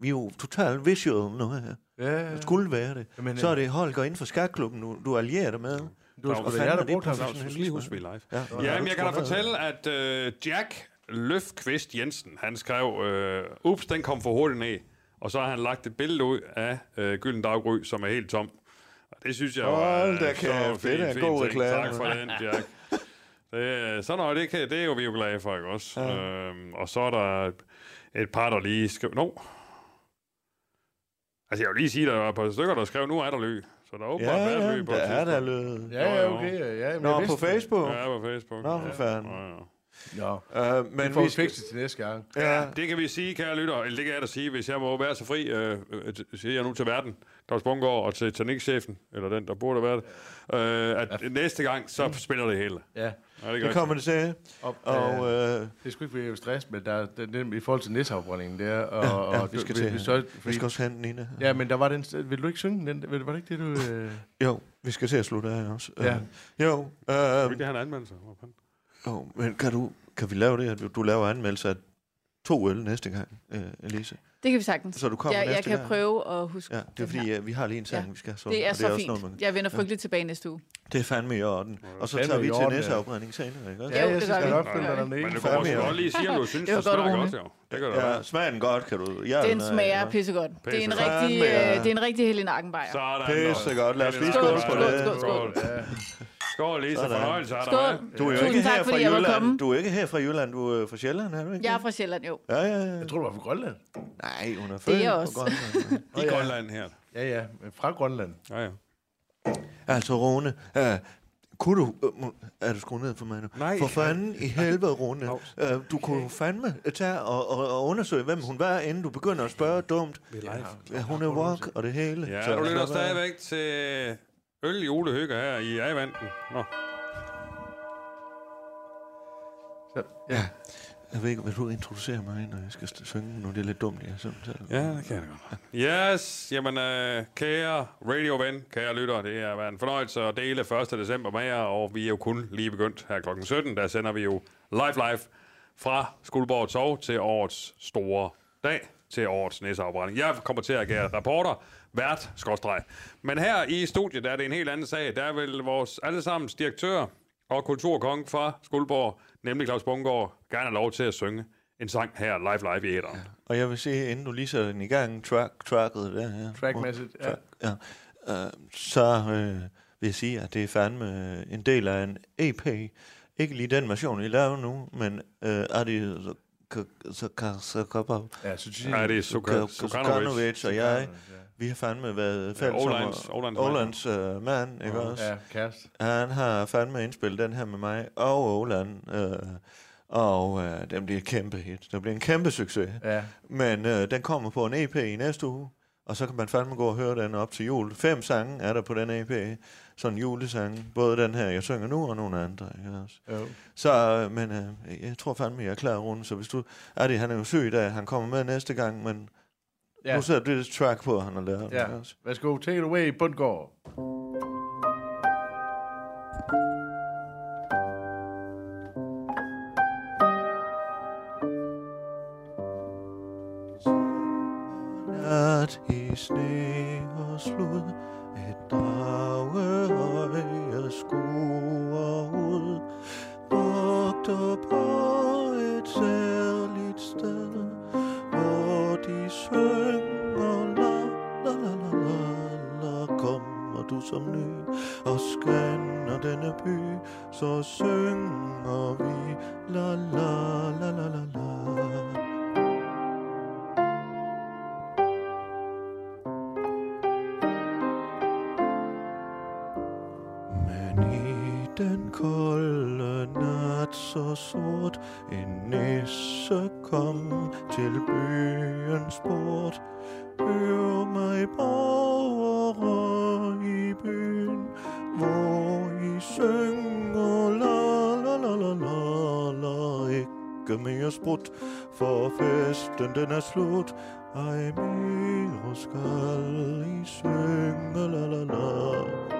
Vi er jo totalt visual nu her. Ja, Det skulle være det. Jamen, Så er det Holger inden for skakklubben, du, du allierer dig med. du har er der det brugt ham. Claus, lige huske, live. Ja, Ja, men jeg kan da fortælle, at øh, Jack Løfqvist Jensen, han skrev, øh, ups, den kom for hurtigt ned. Og så har han lagt et billede ud af øh, Gylden Daggry, som er helt tom. Og det synes jeg var Hold da øh, kæft, så det er en god reklame. Tak for den, Jack. Det, er- sådan noget, det, kan, det er jo vi jo glade for, ikke også? Ja. Øhm, og så er der et, par, der lige skrev... No. Altså, jeg vil lige sige, der var et par stykker, der skrev, nu er der løb. Så der er åbenbart Ja, været ja, løb på der er der lød. Ja, ja, okay. Ja, men Nå, på. Facebook? Ja, på Facebook. Nå, for fanden. Ja, ja. Nå, Uh, men vi får vi fikset til næste gang. Ja, Det kan vi sige, kære lytter, eller det kan jeg da sige, hvis jeg må være så fri, øh, øh, siger jeg nu til verden, Claus Bungård og til teknikchefen, eller den, der burde være det, øh, at ja. næste gang, så spiller det hele. Ja, Ja, det, det kommer det til. og, Og øh, øh, det er sgu ikke, er stress, men der, er- den, den, i forhold til næsafbrændingen der, og, ja, ja, og vi skal vi, til. vi, så, vi fordi, skal også hente Nina. Ja, men der var den, vil du ikke synge den? Var det ikke det, du... Øh, Jo, vi skal til at slutte af også. Ja. Øh, jo, øh, Vi kan have en anmeldelse. Hvor fanden? oh, men kan, du, kan vi lave det, at du- du laver anmeldelse af to øl næste gang, øh, Elise? Det kan vi sagtens. Så du kommer jeg, jeg næste kan gang? prøve at huske Ja, det er fordi, her. øh, vi har lige en sang, Ja. vi skal have så. Det er og så også fint. noget, man- Jeg vender frygteligt tilbage næste uge. Det er fandme i orden. Og så tager vi til orden, næste ja. afbrænding senere, ikke også? ja, Jo, jeg det synes, gør jeg vi. godt Ja, ja. Men du kan godt lige sige, om du synes, Det det godt, smager godt, jo. Det kan da Ja, smager den godt, kan du? Ja, Den smager pissegodt. Det er en Pissegodt. rigtig, ja. øh, det er en rigtig heldig nakkenbajer. Sådan. Pisse godt. Lad os lige Skål, skåle på skål, det. skål, skål. Ja. Skål, Lise. Sådan. Fornøjelse dig Skål. Du er jo Tusind ikke tak, her fra fordi jeg måtte komme. Jylland. Du er ikke her fra Jylland, du er fra Sjælland, er du ikke? Jeg er fra Sjælland, jo. Ja, ja, ja. Jeg tror, du var fra Grønland. Nej, hun er født jeg på. Grønland. I Grønland her. Ja, ja, fra Grønland. Ja, ja. Altså, Rune, uh, kunne du... Uh, må- er du skruet ned for mig nu? Nej. For fanden i helvede, Rune. Uh, du kunne jo fandme tage og, og, og undersøge, hvem hun var, inden du begynder at spørge dumt. Ja, hun er walk og det hele. Ja, Så- du lytter stadigvæk til øl julehygge her i Avanten. Nå. Så, Ja. Jeg ved ikke, vil du introducere mig, når jeg skal synge? Nu det er lidt dumt, jeg sådan Ja, det kan jeg godt. Yes, jamen øh, kære radioven, kære lytter, det har været en fornøjelse at dele 1. december med jer, og vi er jo kun lige begyndt her klokken 17. Der sender vi jo live live fra Skuldborg Torv til årets store dag, til årets næseafbrænding. Jeg kommer til at agere reporter, vært, skorstræk. Men her i studiet der er det en helt anden sag. Der vil vores allesammens direktør og kulturkong fra Skuldborg, nemlig Claus Bungård, gerne have lov til at synge en sang her live live i æderen. Og jeg vil sige, inden du lige sætter den i gang, track, tracket der her. Trackmæssigt, ja. Track, ja. Uh, så øh, vil jeg sige, at det er fandme øh, en del af en EP. Ikke lige den version, I laver nu, men øh, er det så, så, så, så, så, Ja, så Ja, er Suka- så, Sukanovic. Sukanovic og jeg, vi har fandme været fælles om Ålands- at- Ålands mand. Uh, ikke også? Ja, kæreste. Han har fandme indspillet den her med mig og Åland, øh, og øh, den bliver et kæmpe hit. Det bliver en kæmpe succes. Ja. Men øh, den kommer på en EP i næste uge, og så kan man fandme gå og høre den op til jul. Fem sange er der på den EP. Sådan julesange. Både den her, jeg synger nu, og nogle andre. Ikke også? Jo. Så, øh, men øh, jeg tror fandme, jeg er klar rundt. Så hvis du... Er det, han er jo syg i dag. Han kommer med næste gang, men ja. Nu sætter du det track på, han har lavet. Ja. Værsgo, take it away, Bundgaard. Nat i sne og slud Et drageøje så synger vi la la la la la la. Men i den kolde nat så sort en nisse kom til byens port. Hør mig borgere i byen, hvor I søger Ikke sprudt, For festen den er slut. Ej mere skal I synge la la la.